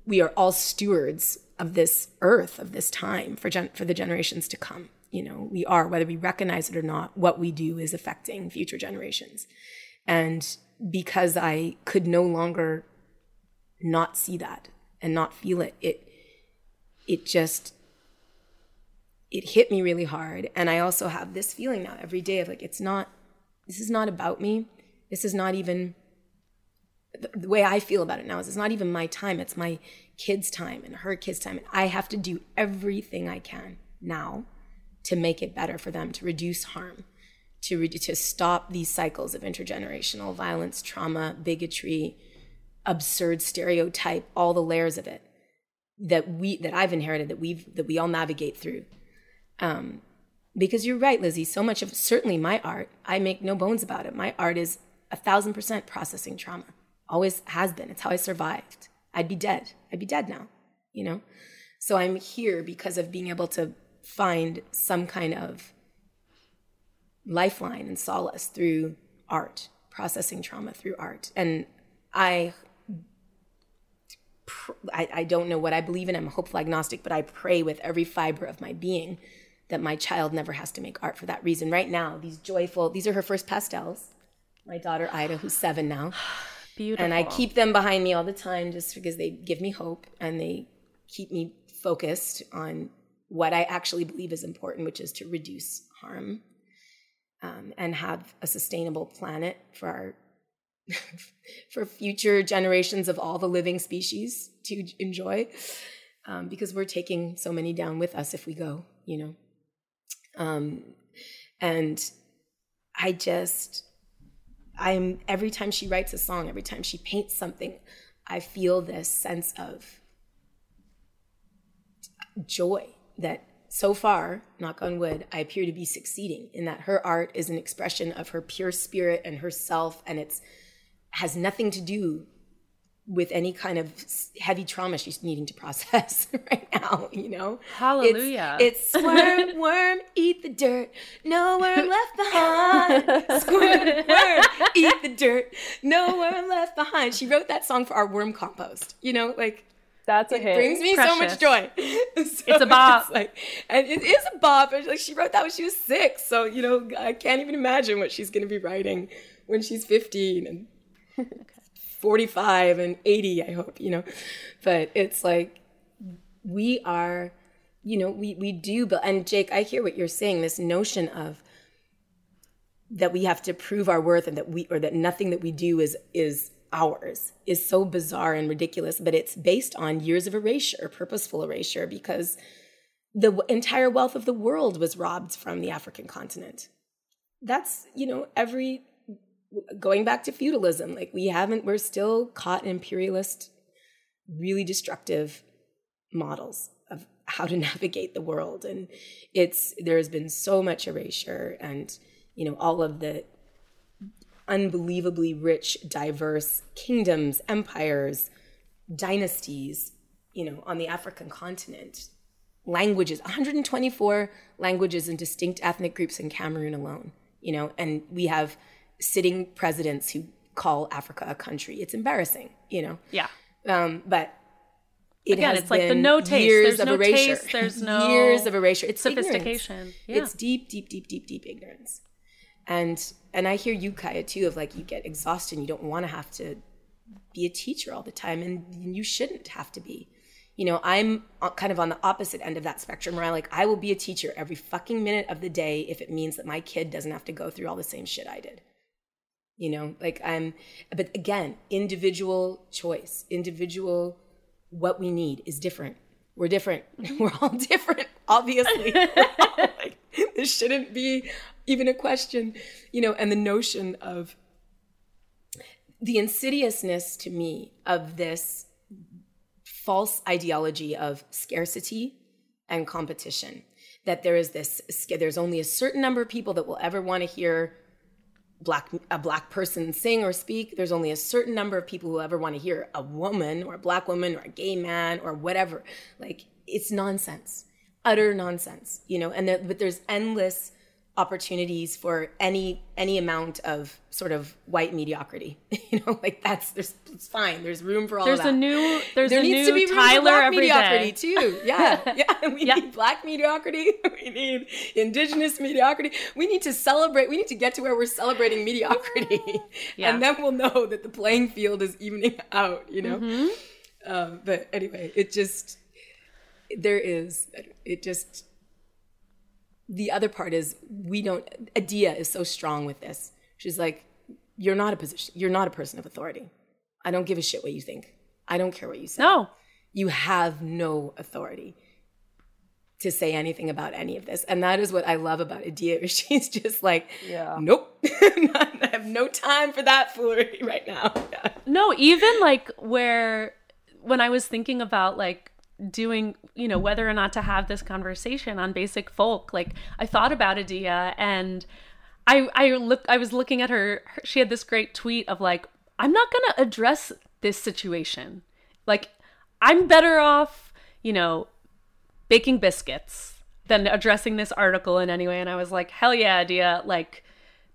we are all stewards of this earth of this time for gen- for the generations to come you know we are whether we recognize it or not what we do is affecting future generations. And because i could no longer not see that and not feel it. It it just it hit me really hard. And i also have this feeling now every day of like it's not this is not about me. This is not even the, way i feel about it now is it's not even my time. It's my kids time and her kids time. And i have to do everything i can now to make it better for them to reduce harm to re- to stop these cycles of intergenerational violence trauma bigotry absurd stereotype all the layers of it that we that i've inherited that we've that we all navigate through. Um because you're right lizzie so much of certainly my art i make no bones about it. My art is a thousand percent processing trauma. Always has been. It's how i survived. I'd be dead. I'd be dead now you know? So i'm here because of being able to find some kind of lifeline and solace through art processing trauma through art. And i pr- I, I don't know what I believe in. I'm a hopeful agnostic, but I pray with every fiber of my being that my child never has to make art for that reason. Right now, these joyful, these are her first pastels. My daughter Ida, who's seven now. Beautiful. And I keep them behind me all the time just because they give me hope and they keep me focused on what I actually believe is important, which is to reduce harm um, and have a sustainable planet for our for future generations of all the living species to enjoy um, because we're taking so many down with us if we go you know? Um, and i just i'm every time she writes a song every time she paints something i feel this sense of joy that so far, knock on wood, I appear to be succeeding in that her art is an expression of her pure spirit and herself, and it's has nothing to do with any kind of heavy trauma she's needing to process right now, you know? Hallelujah. It's, it's squirm, worm, eat the dirt, no worm left behind. squirm, worm, eat the dirt, no worm left behind. She wrote that song for our worm compost, you know, like that's a it brings me so much joy. So it's a bop. It's like, and it is a bop. And like she wrote that when she was six, so you know I can't even imagine what she's going to be writing when she's fifteen and 45 and 80, I hope, you know. But it's like we are, you know, we we do but and Jake, I hear what you're saying, this notion of that we have to prove our worth and that we or that nothing that we do is is ours is so bizarre and ridiculous, but it's based on years of erasure, purposeful erasure because the entire wealth of the world was robbed from the African continent. That's, you know, every going back to feudalism like we haven't we're still caught in imperialist really destructive models of how to navigate the world. And it's there's been so much erasure and you know all of the unbelievably rich diverse kingdoms empires dynasties you know on the african continent. Languages 124 languages and distinct ethnic groups in cameroon alone you know and we have sitting presidents who call Africa a country. It's embarrassing, you know. Yeah. Um, but it Again, it's like the no taste. Years There's of no erasure. taste. There's no years of erasure. It's sophistication. Yeah. It's deep, deep, deep, deep, deep ignorance. And and I hear you, Kaia, too, of like you get exhausted and you don't want to have to be a teacher all the time, and you shouldn't have to be. You know, I'm kind of on the opposite end of that spectrum where I like I will be a teacher every fucking minute of the day if it means that my kid doesn't have to go through all the same shit I did you know like i'm but again individual choice individual what we need is different. We're different. Mm-hmm. We're all different obviously. All like, this shouldn't be even a question you know and the notion of the insidiousness to me of this false ideology of scarcity and competition that there is this there's only a certain number of people that will ever want to hear black a black person sing or speak there's only a certain number of people who ever want to hear a woman or a black woman or a gay man or whatever. Like it's nonsense. Utter nonsense you know? And there, but there's endless opportunities for any any amount of sort of white mediocrity you know like that's there's it's fine there's room for all there's of that. There's a new there's there a needs new to be room Tyler for black mediocrity day. too yeah yeah we Yeah. need black mediocrity we need indigenous mediocrity we need to celebrate we need to get to where we're celebrating mediocrity Yeah. and then we'll know that the playing field is evening out you know Mm-hmm. um, but anyway it just there is it just the other part is we don't adia is so strong with this. She's like you're not a position you're not a person of authority. I don't give a shit what you think. I don't care what you say. No. you have no authority to say anything about any of this. And that is what i love about adia. She's just like Yeah. nope. I have no time for that foolery right now. Yeah. No, even like where when I was thinking about like doing, you know, whether or not to have this conversation on basic folk, like I thought about Adia and I I look I was looking at her, she had this great tweet of like I'm not going to address this situation. Like I'm better off, you know, baking biscuits than addressing this article in any way and I was like, "Hell yeah, Adia, like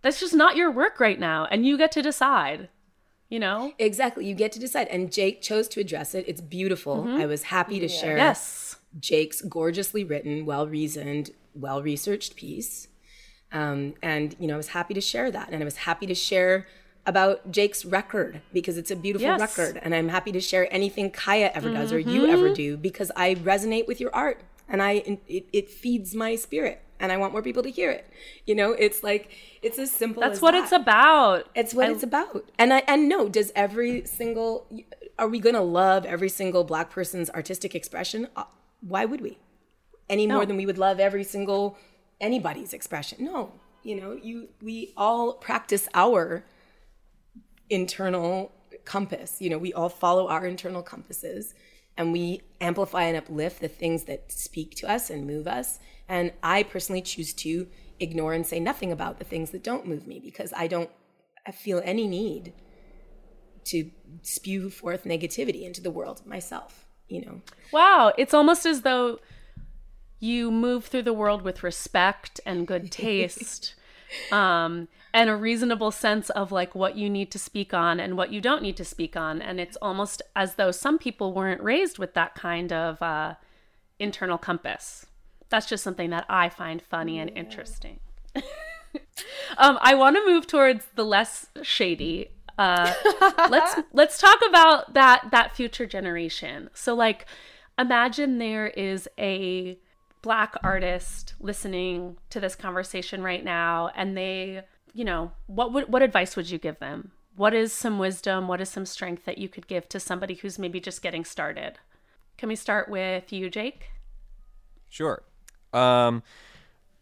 that's just not your work right now and you get to decide." You know? exactly you get to decide and jake chose to address it it's beautiful i was happy to share Yes. Jake's gorgeously written, well reasoned, well researched piece. Um, and, you know, I was happy to share that. And I was happy to share about Jake's record because it's a beautiful Yes. record. And I'm happy to share anything Kaia ever does or you ever Mm-hmm. do because I resonate with your art and I it, it feeds my spirit and I want more people to hear it. You know, it's like it's as simple That's as what that. it's about. It's what I- it's about. And I and no, does every single are we going to love every single black person's artistic expression? Uh, Why would we? Any more than we would love every single anybody's expression. No. You know, you we all practice our internal compass. You know, we all follow our internal compasses and we amplify and uplift the things that speak to us and move us. And I personally choose to ignore and say nothing about the things that don't move me because I don't I feel any need to spew forth negativity into the world myself, you know. Wow, it's almost as though you move through the world with respect and good taste. um and a reasonable sense of like what you need to speak on and what you don't need to speak on and it's almost as though some people weren't raised with that kind of uh internal compass. That's just something that I find funny and interesting. um I want to move towards the less shady uh let's let's talk about that that future generation. So like imagine there is a black artist listening to this conversation right now and they you know what would what advice would you give them? What is some wisdom? What is some strength that you could give to somebody who's maybe just getting started? Can we start with you jake? Sure. Um,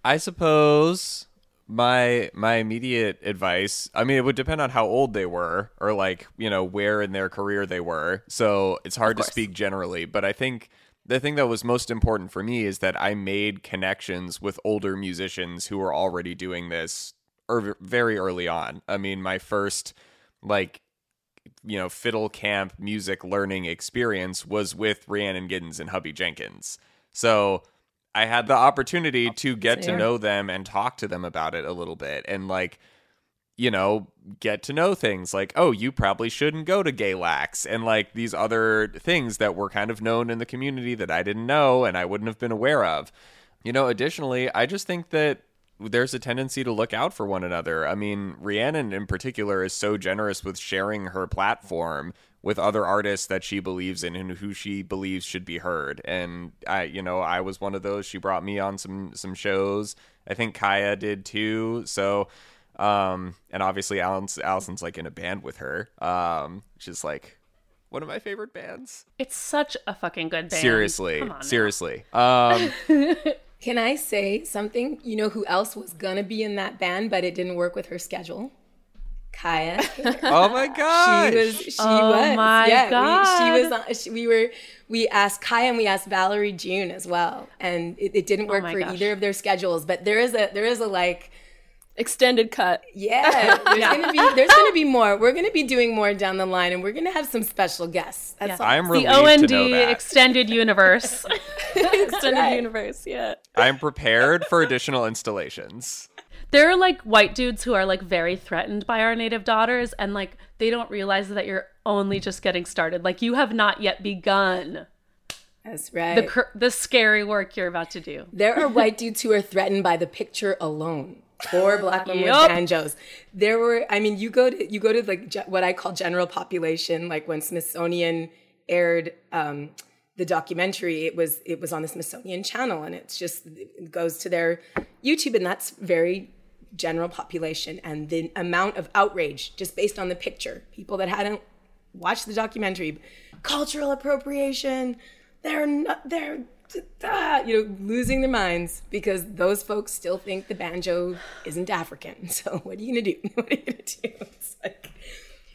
I suppose my my immediate advice. I mean, it would depend on how old they were, or like you know where in their career they were. So it's hard to speak generally. But I think the thing that was most important for me is that I made connections with older musicians who were already doing this er- very early on. I mean, my first like you know fiddle camp music learning experience was with Rhiannon Giddens and Hubby Jenkins. So I had the opportunity oh, to get to know them and talk to them about it a little bit and like you know get to know things like oh you probably shouldn't go to Galax and like these other things that were kind of known in the community that I didn't know and I wouldn't have been aware of. You know, additionally, I just think that there's a tendency to look out for one another. I mean, Rhiannon in particular is so generous with sharing her platform with other artists that she believes in and who she believes should be heard. And I, you know, I was one of those. She brought me on some some shows. I think Kaia did too. So, um, and obviously Allison's, Allison's like in a band with her. Um, she's like one of my favorite bands. it's such a fucking good band Seriously, Come on seriously. Um, Can I say something? You know who else was gonna be in that band, but it didn't work with her schedule? Kaia. oh my gosh. She was. She Oh was. my yeah, We, God. she was. On, she, we were. We asked Kaia and we asked Valerie June as well, and it, it didn't oh work Oh for gosh. either of their schedules. But there is a there is a like. Extended cut. Yeah, there's gonna be there's gonna be more. We're gonna be doing more down the line, and we're gonna have some special guests. That's all. I'm the OND to know that. extended universe Extended right. universe. Yeah. I'm prepared for additional installations. There are like white dudes who are like very threatened by our native daughters and like they don't realize that you're only just getting started like you have not yet begun That's right. the cr- the scary work you're about to do There are white dudes who are threatened by the picture alone. Poor black women Yup. with banjos. There were, I mean, you go to you go to like ge- what I call general population. Like when Smithsonian aired um, the documentary, it was it was on the Smithsonian Channel, and it's just it goes to their YouTube, and that's very general population. And the amount of outrage just based on the picture, people that hadn't watched the documentary, cultural appropriation. They're not. They're ah, you know losing their minds because those folks still think the banjo isn't African. So what are you gonna do? What are you gonna do? It's like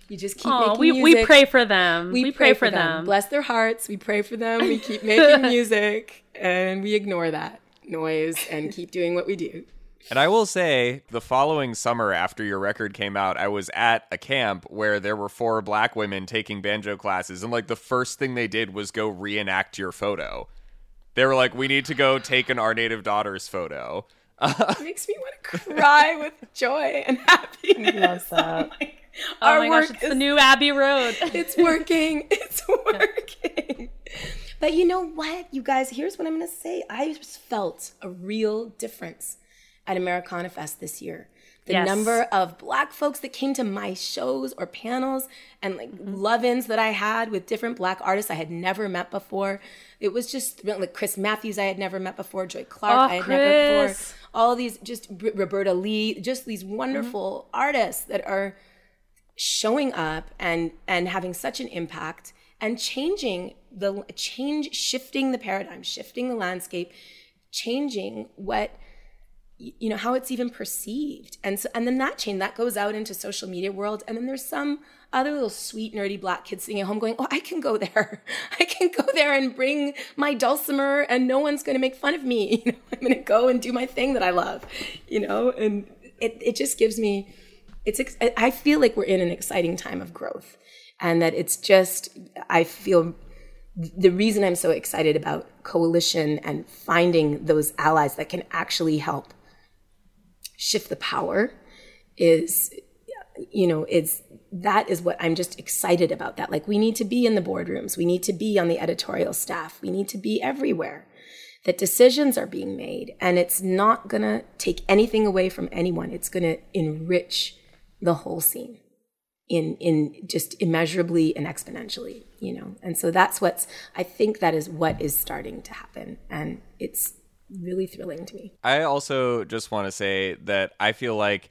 you just keep oh making we, music. we pray for them we, pray, for them, Bless their hearts. We pray for them. We keep making music, and we ignore that noise and keep doing what we do. And I will say, the following summer after your record came out, I was at a camp where there were four black women taking banjo classes, and like the first thing they did was go reenact your photo. They were like, "We need to go take an our native daughter's photo." It makes me want to cry with joy and happiness. Love that. oh Our my gosh work it's is the new abbey road it's working. It's working. But you know what, you guys, here's what I'm going to say. I just felt a real difference at Americana Fest this year. the yes. number of black folks that came to my shows or panels and like mm-hmm. love-ins that I had with different black artists I had never met before. It was just like Chris Matthews I had never met before, Joy Clark oh, I had Chris. never before. All these just Roberta Lea, just these wonderful mm-hmm. artists that are showing up and and having such an impact and changing the change shifting the paradigm, shifting the landscape, changing what you know how it's even perceived. And so and then that chain that goes out into social media world and then there's some other little sweet nerdy black kids sitting at home going oh i can go there. I can go there and bring my dulcimer and no one's going to make fun of me. You know i'm going to go and do my thing that i love you know? And it, it just gives me it's i feel like we're in an exciting time of growth and that it's just i feel the reason i'm so excited about coalition and finding those allies that can actually help shift the power is you know it's that is what i'm just excited about that. Like we need to be in the boardrooms. We need to be on the editorial staff. We need to be everywhere. That decisions are being made and it's not going to take anything away from anyone. It's going to enrich the whole scene in in just immeasurably and exponentially you know? And so that's what's i think that is what is starting to happen and it's really thrilling to me. I also just want to say that I feel like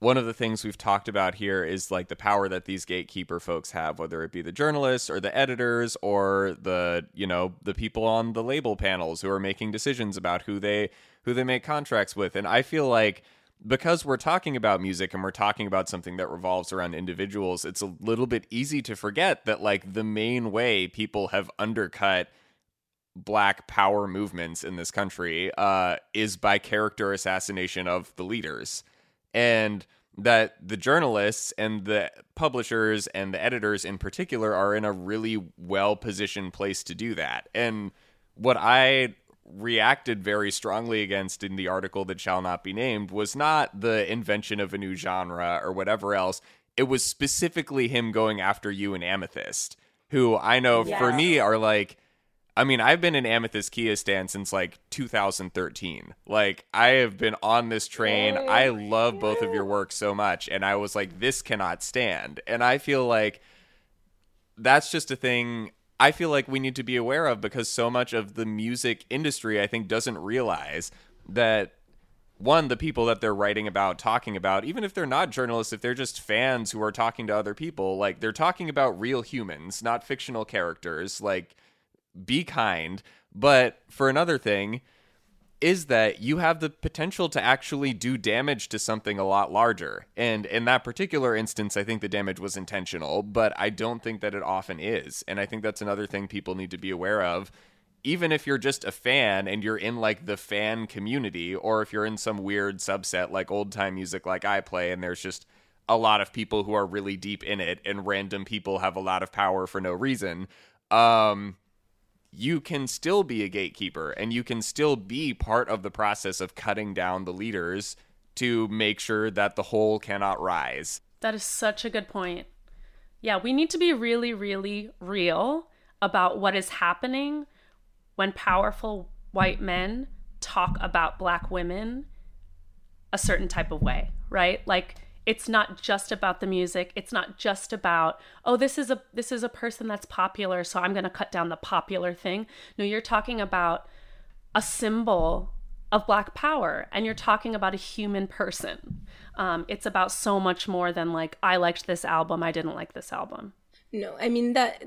one of the things we've talked about here is like the power that these gatekeeper folks have whether it be the journalists or the editors or the you know the people on the label panels who are making decisions about who they who they make contracts with and i feel like because we're talking about music and we're talking about something that revolves around individuals it's a little bit easy to forget that like the main way people have undercut black power movements in this country uh, is by character assassination of the leaders. And that the journalists and the publishers and the editors in particular are in a really well positioned place to do that. And what I reacted very strongly against in the article that shall not be named was not the invention of a new genre or whatever else. It was specifically him going after you and Amethyst, who I know yeah. for me are like I mean, I've been an Amethyst Kia stand since like 2013. Like, I have been on this train. I love both of your work so much. And I was like, this cannot stand. And I feel like that's just a thing I feel like we need to be aware of because so much of the music industry, I think, doesn't realize that one, the people that they're writing about, talking about, even if they're not journalists, if they're just fans who are talking to other people, like they're talking about real humans, not fictional characters. Like, be kind. But for another thing, is that you have the potential to actually do damage to something a lot larger. And in that particular instance, I think the damage was intentional, but I don't think that it often is. And I think that's another thing people need to be aware of. Even if you're just a fan and you're in like the fan community, or if you're in some weird subset like old time music like I play, and there's just a lot of people who are really deep in it, and random people have a lot of power for no reason. Um, you can still be a gatekeeper and you can still be part of the process of cutting down the leaders to make sure that the whole cannot rise. That is such a good point. Yeah, we need to be really, really real about what is happening when powerful white men talk about black women a certain type of way, right? Like, it's not just about the music. It's not just about oh this is a this is a person that's popular so i'm going to cut down the popular thing. No you're talking about a symbol of black power and you're talking about a human person. Um, it's about so much more than like i liked this album i didn't like this album no, I mean that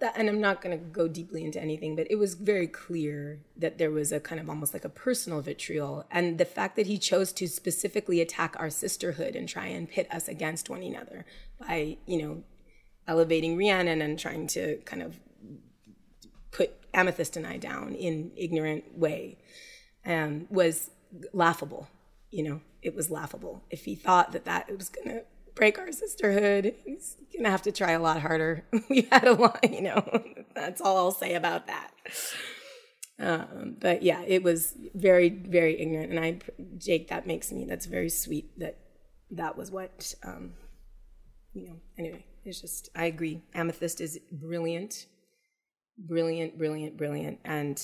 that and I'm not going to go deeply into anything, but it was very clear that there was a kind of almost like a personal vitriol and the fact that he chose to specifically attack our sisterhood and try and pit us against one another by, you know, elevating Rhiannon and trying to kind of put Amethyst and I down in ignorant way um, was laughable. You know, it was laughable. If he thought that that was going to break our sisterhood. He's gonna have to try a lot harder. we had a lot, you know. That's all I'll say about that. Um, but yeah, it was very, very ignorant. And I, Jake, that makes me. That's very sweet. That that was what, um, you know. Anyway, it's just I agree. Amethyst is brilliant, brilliant, brilliant, brilliant, and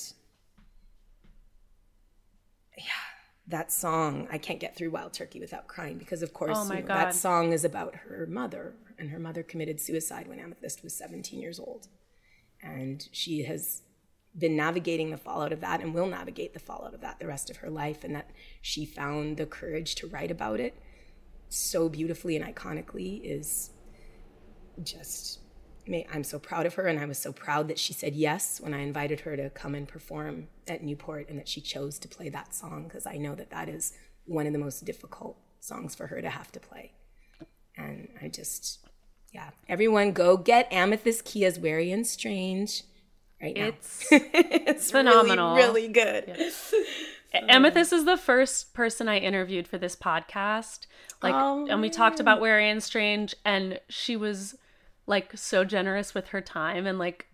yeah, that song, I can't get through Wild Turkey without crying because, of course, Oh you know, that song is about her mother, and her mother committed suicide when Amethyst was 17 years old. And she has been navigating the fallout of that and will navigate the fallout of that the rest of her life, and that she found the courage to write about it so beautifully and iconically is just I'm so proud of her, and I was so proud that she said yes when I invited her to come and perform at Newport, and that she chose to play that song because I know that that is one of the most difficult songs for her to have to play. And I just, yeah, everyone go get Amethyst Kia's Wary and Strange right now. It's it's phenomenal. really, really good. Amethyst is the first person I interviewed for this podcast. Like, Oh, and we talked oh, about Wary and Strange, and she was like so generous with her time and like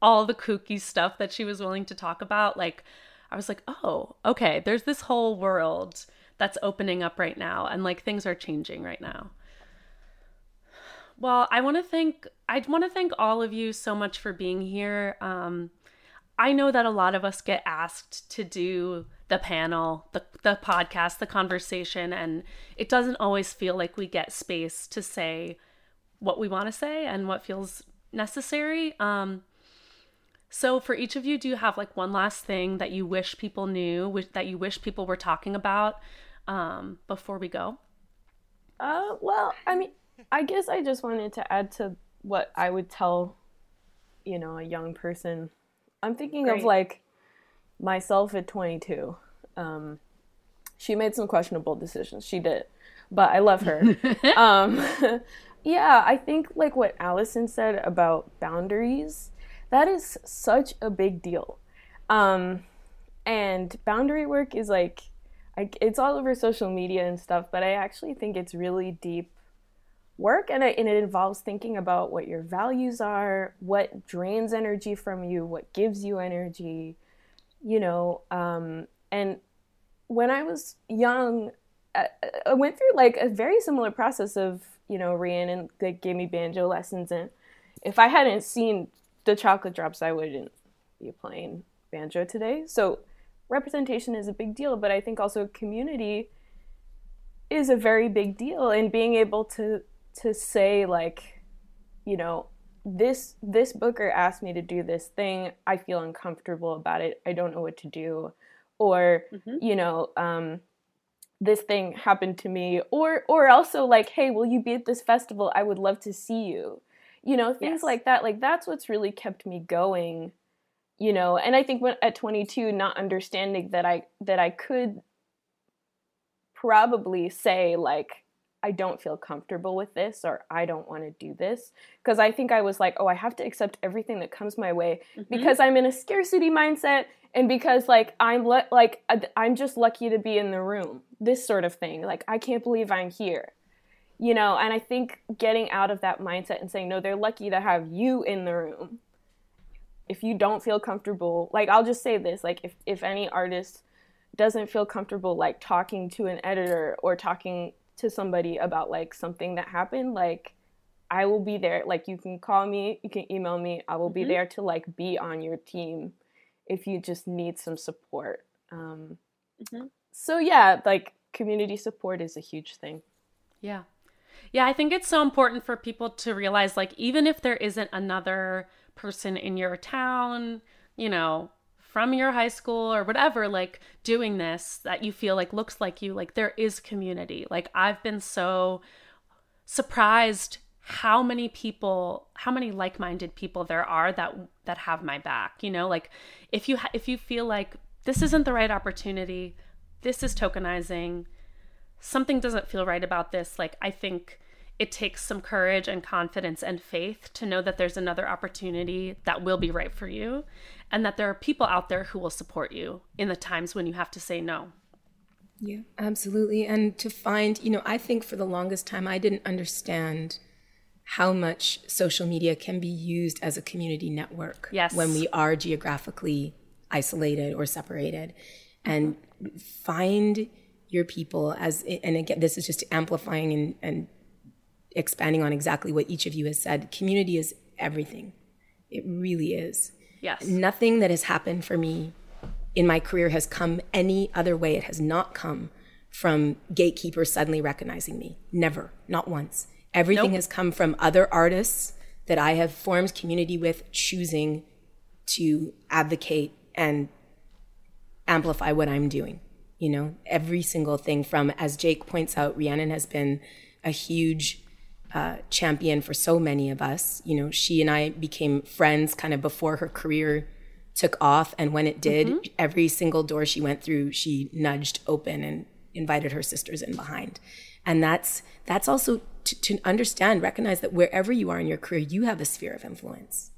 all the kooky stuff that she was willing to talk about. Like, I was like, oh, okay, there's this whole world that's opening up right now, and like things are changing right now. Well, I want to thank I want to thank all of you so much for being here. Um, I know that a lot of us get asked to do the panel, the the podcast, the conversation, and it doesn't always feel like we get space to say what we want to say and what feels necessary. Um, so for each of you, do you have like one last thing that you wish people knew, wish, that you wish people were talking about um, before we go? Uh, well, I mean, I guess I just wanted to add to what I would tell, you know, a young person. I'm thinking of like myself at 22. Um, she made some questionable decisions. She did, but I love her. um, yeah, I think like what Allison said about boundaries, that is such a big deal. Um, and boundary work is like, I, it's all over social media and stuff, but I actually think it's really deep work and it, and it involves thinking about what your values are, what drains energy from you, what gives you energy, you know. Um, and when I was young, I, I went through like a very similar process of, you know, Rhiannon like, gave me banjo lessons. And if I hadn't seen the chocolate drops, I wouldn't be playing banjo today. So representation is a big deal, but I think also community is a very big deal and being able to to say like you know this this booker asked me to do this thing i feel uncomfortable about it i don't know what to do or you know um this thing happened to me. Or or also like hey will you be at this festival? I would love to see you. You know things Yes. like that. Like that's what's really kept me going you know? And i think when at 22 not understanding that i that i could probably say like I don't feel comfortable with this or I don't want to do this because I think I was like, oh, I have to accept everything that comes my way because I'm in a scarcity mindset and because like I'm le- like uh, I'm just lucky to be in the room. This sort of thing. Like I can't believe I'm here. You know, and I think getting out of that mindset and saying, no, they're lucky to have you in the room. If you don't feel comfortable, like I'll just say this, like if if any artist doesn't feel comfortable like talking to an editor or talking to somebody about like something that happened like i will be there like you can call me you can email me i will be there to like be on your team if you just need some support um, Mhm. so yeah like community support is a huge thing Yeah. Yeah, I think it's so important for people to realize like even if there isn't another person in your town, you know, from your high school or whatever like doing this that you feel like looks like you, like there is community. Like I've been so surprised how many people how many like-minded people there are that that have my back you know like if you ha- if you feel like this isn't the right opportunity this is tokenizing something doesn't feel right about this like i think it takes some courage and confidence and faith to know that there's another opportunity that will be right for you and that there are people out there who will support you in the times when you have to say no Yeah, absolutely. And to find, you know, I think for the longest time I didn't understand how much social media can be used as a community network Yes. when we are geographically isolated or separated. And find your people as and again this is just amplifying and, and expanding on exactly what each of you has said. Community is everything. It really is yes nothing that has happened for me in my career has come any other way. It has not come from gatekeepers suddenly recognizing me. Never, not once. Everything nope. has come from other artists that I have formed community with, choosing to advocate and amplify what I'm doing. You know, every single thing from, as Jake points out, Rhiannon has been a huge uh, champion for so many of us. You know, she and I became friends kind of before her career took off. And when it did, mm-hmm. every single door she went through, she nudged open and invited her sisters in behind. And that's that's also to, to understand, recognize that wherever you are in your career, you have a sphere of influence.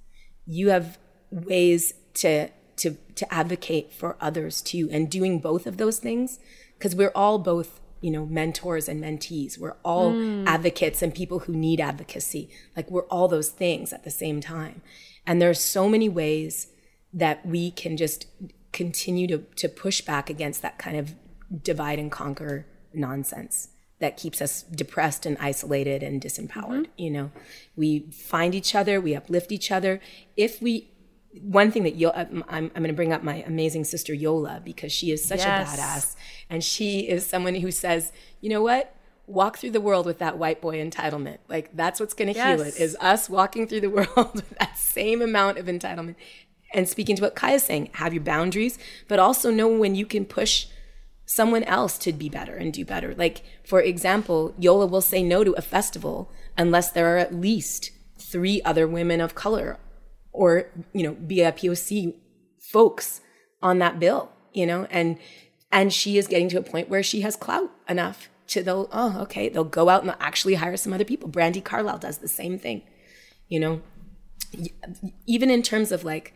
You have ways to to to advocate for others too, and doing both of those things because we're all both you know mentors and mentees we're all mm. advocates and people who need advocacy like we're all those things at the same time and there's so many ways that we can just continue to to push back against that kind of divide and conquer nonsense that keeps us depressed and isolated and disempowered. Mm-hmm. You know, we find each other, we uplift each other. If we, one thing that Yo, I'm, I'm going to bring up my amazing sister Yola because she is such yes. a badass, and she is someone who says, you know what, walk through the world with that white boy entitlement. Like that's what's going to yes. heal it is us walking through the world with that same amount of entitlement. And speaking to what Kaia's saying, have your boundaries, but also know when you can push someone else to be better and do better. Like, for example, Yola will say no to a festival unless there are at least three other women of color or, you know, BIPOC folks on that bill, you know, and and she is getting to a point where she has clout enough to they'll oh okay they'll go out and they'll actually hire some other people. Brandi Carlile does the same thing, you know, even in terms of like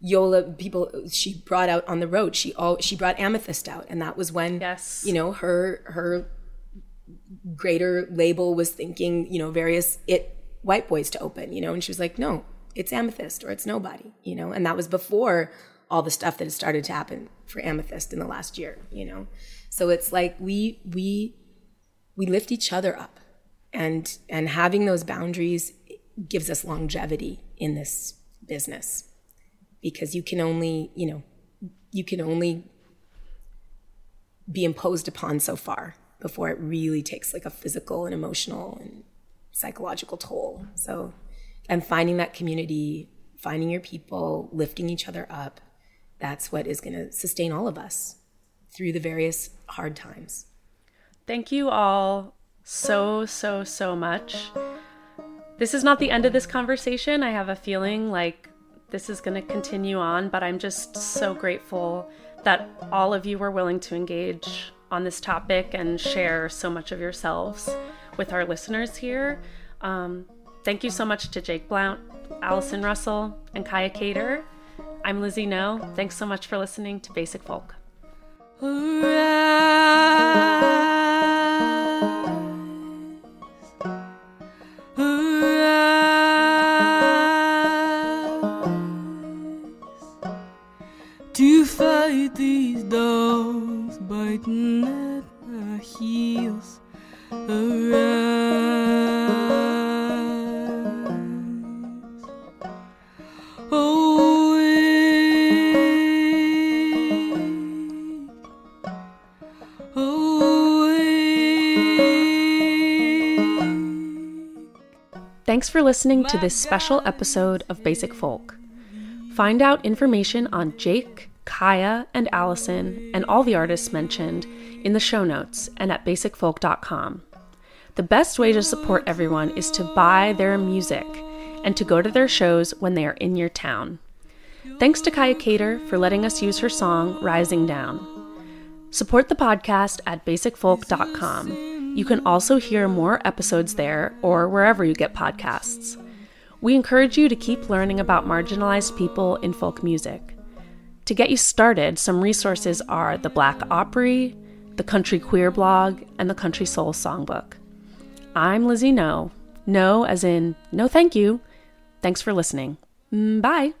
Yola people she brought out on the road. She all she brought Amythyst out, and that was when yes. you know her her greater label was thinking you know various it white boys to open you know, and she was like, no, it's Amythyst or it's nobody you know, and that was before all the stuff that has started to happen for Amythyst in the last year you know. So it's like we we we lift each other up, and and having those boundaries gives us longevity in this business because you can only, you know, you can only be imposed upon so far before it really takes like a physical and emotional and psychological toll. So, and finding that community, finding your people, lifting each other up, that's what is going to sustain all of us through the various hard times. Thank you all so, so, so much. This is not the end of this conversation. I have a feeling like this is going to continue on, but I'm just so grateful that all of you were willing to engage on this topic and share so much of yourselves with our listeners here. Um, thank you so much to Jake Blount, Allison Russell, and Kaia Kater. I'm Lizzie No. Thanks so much for listening to Basic Folk. fight these dogs biting Thanks for listening to this special episode of Basic Folk. Find out information on Jake, Kaia, and Allison, and all the artists mentioned in the show notes and at basicfolk.com. The best way to support everyone is to buy their music and to go to their shows when they are in your town. Thanks to Kaia Kater for letting us use her song Rising Down. Support the podcast at basicfolk.com. You can also hear more episodes there or wherever you get podcasts. We encourage you to keep learning about marginalized people in folk music. To get you started, some resources are the Black Opry, the Country Queer blog, and the Country Soul Songbook. I'm Lizzie No. No, as in, no thank you. Thanks for listening. Mm, bye.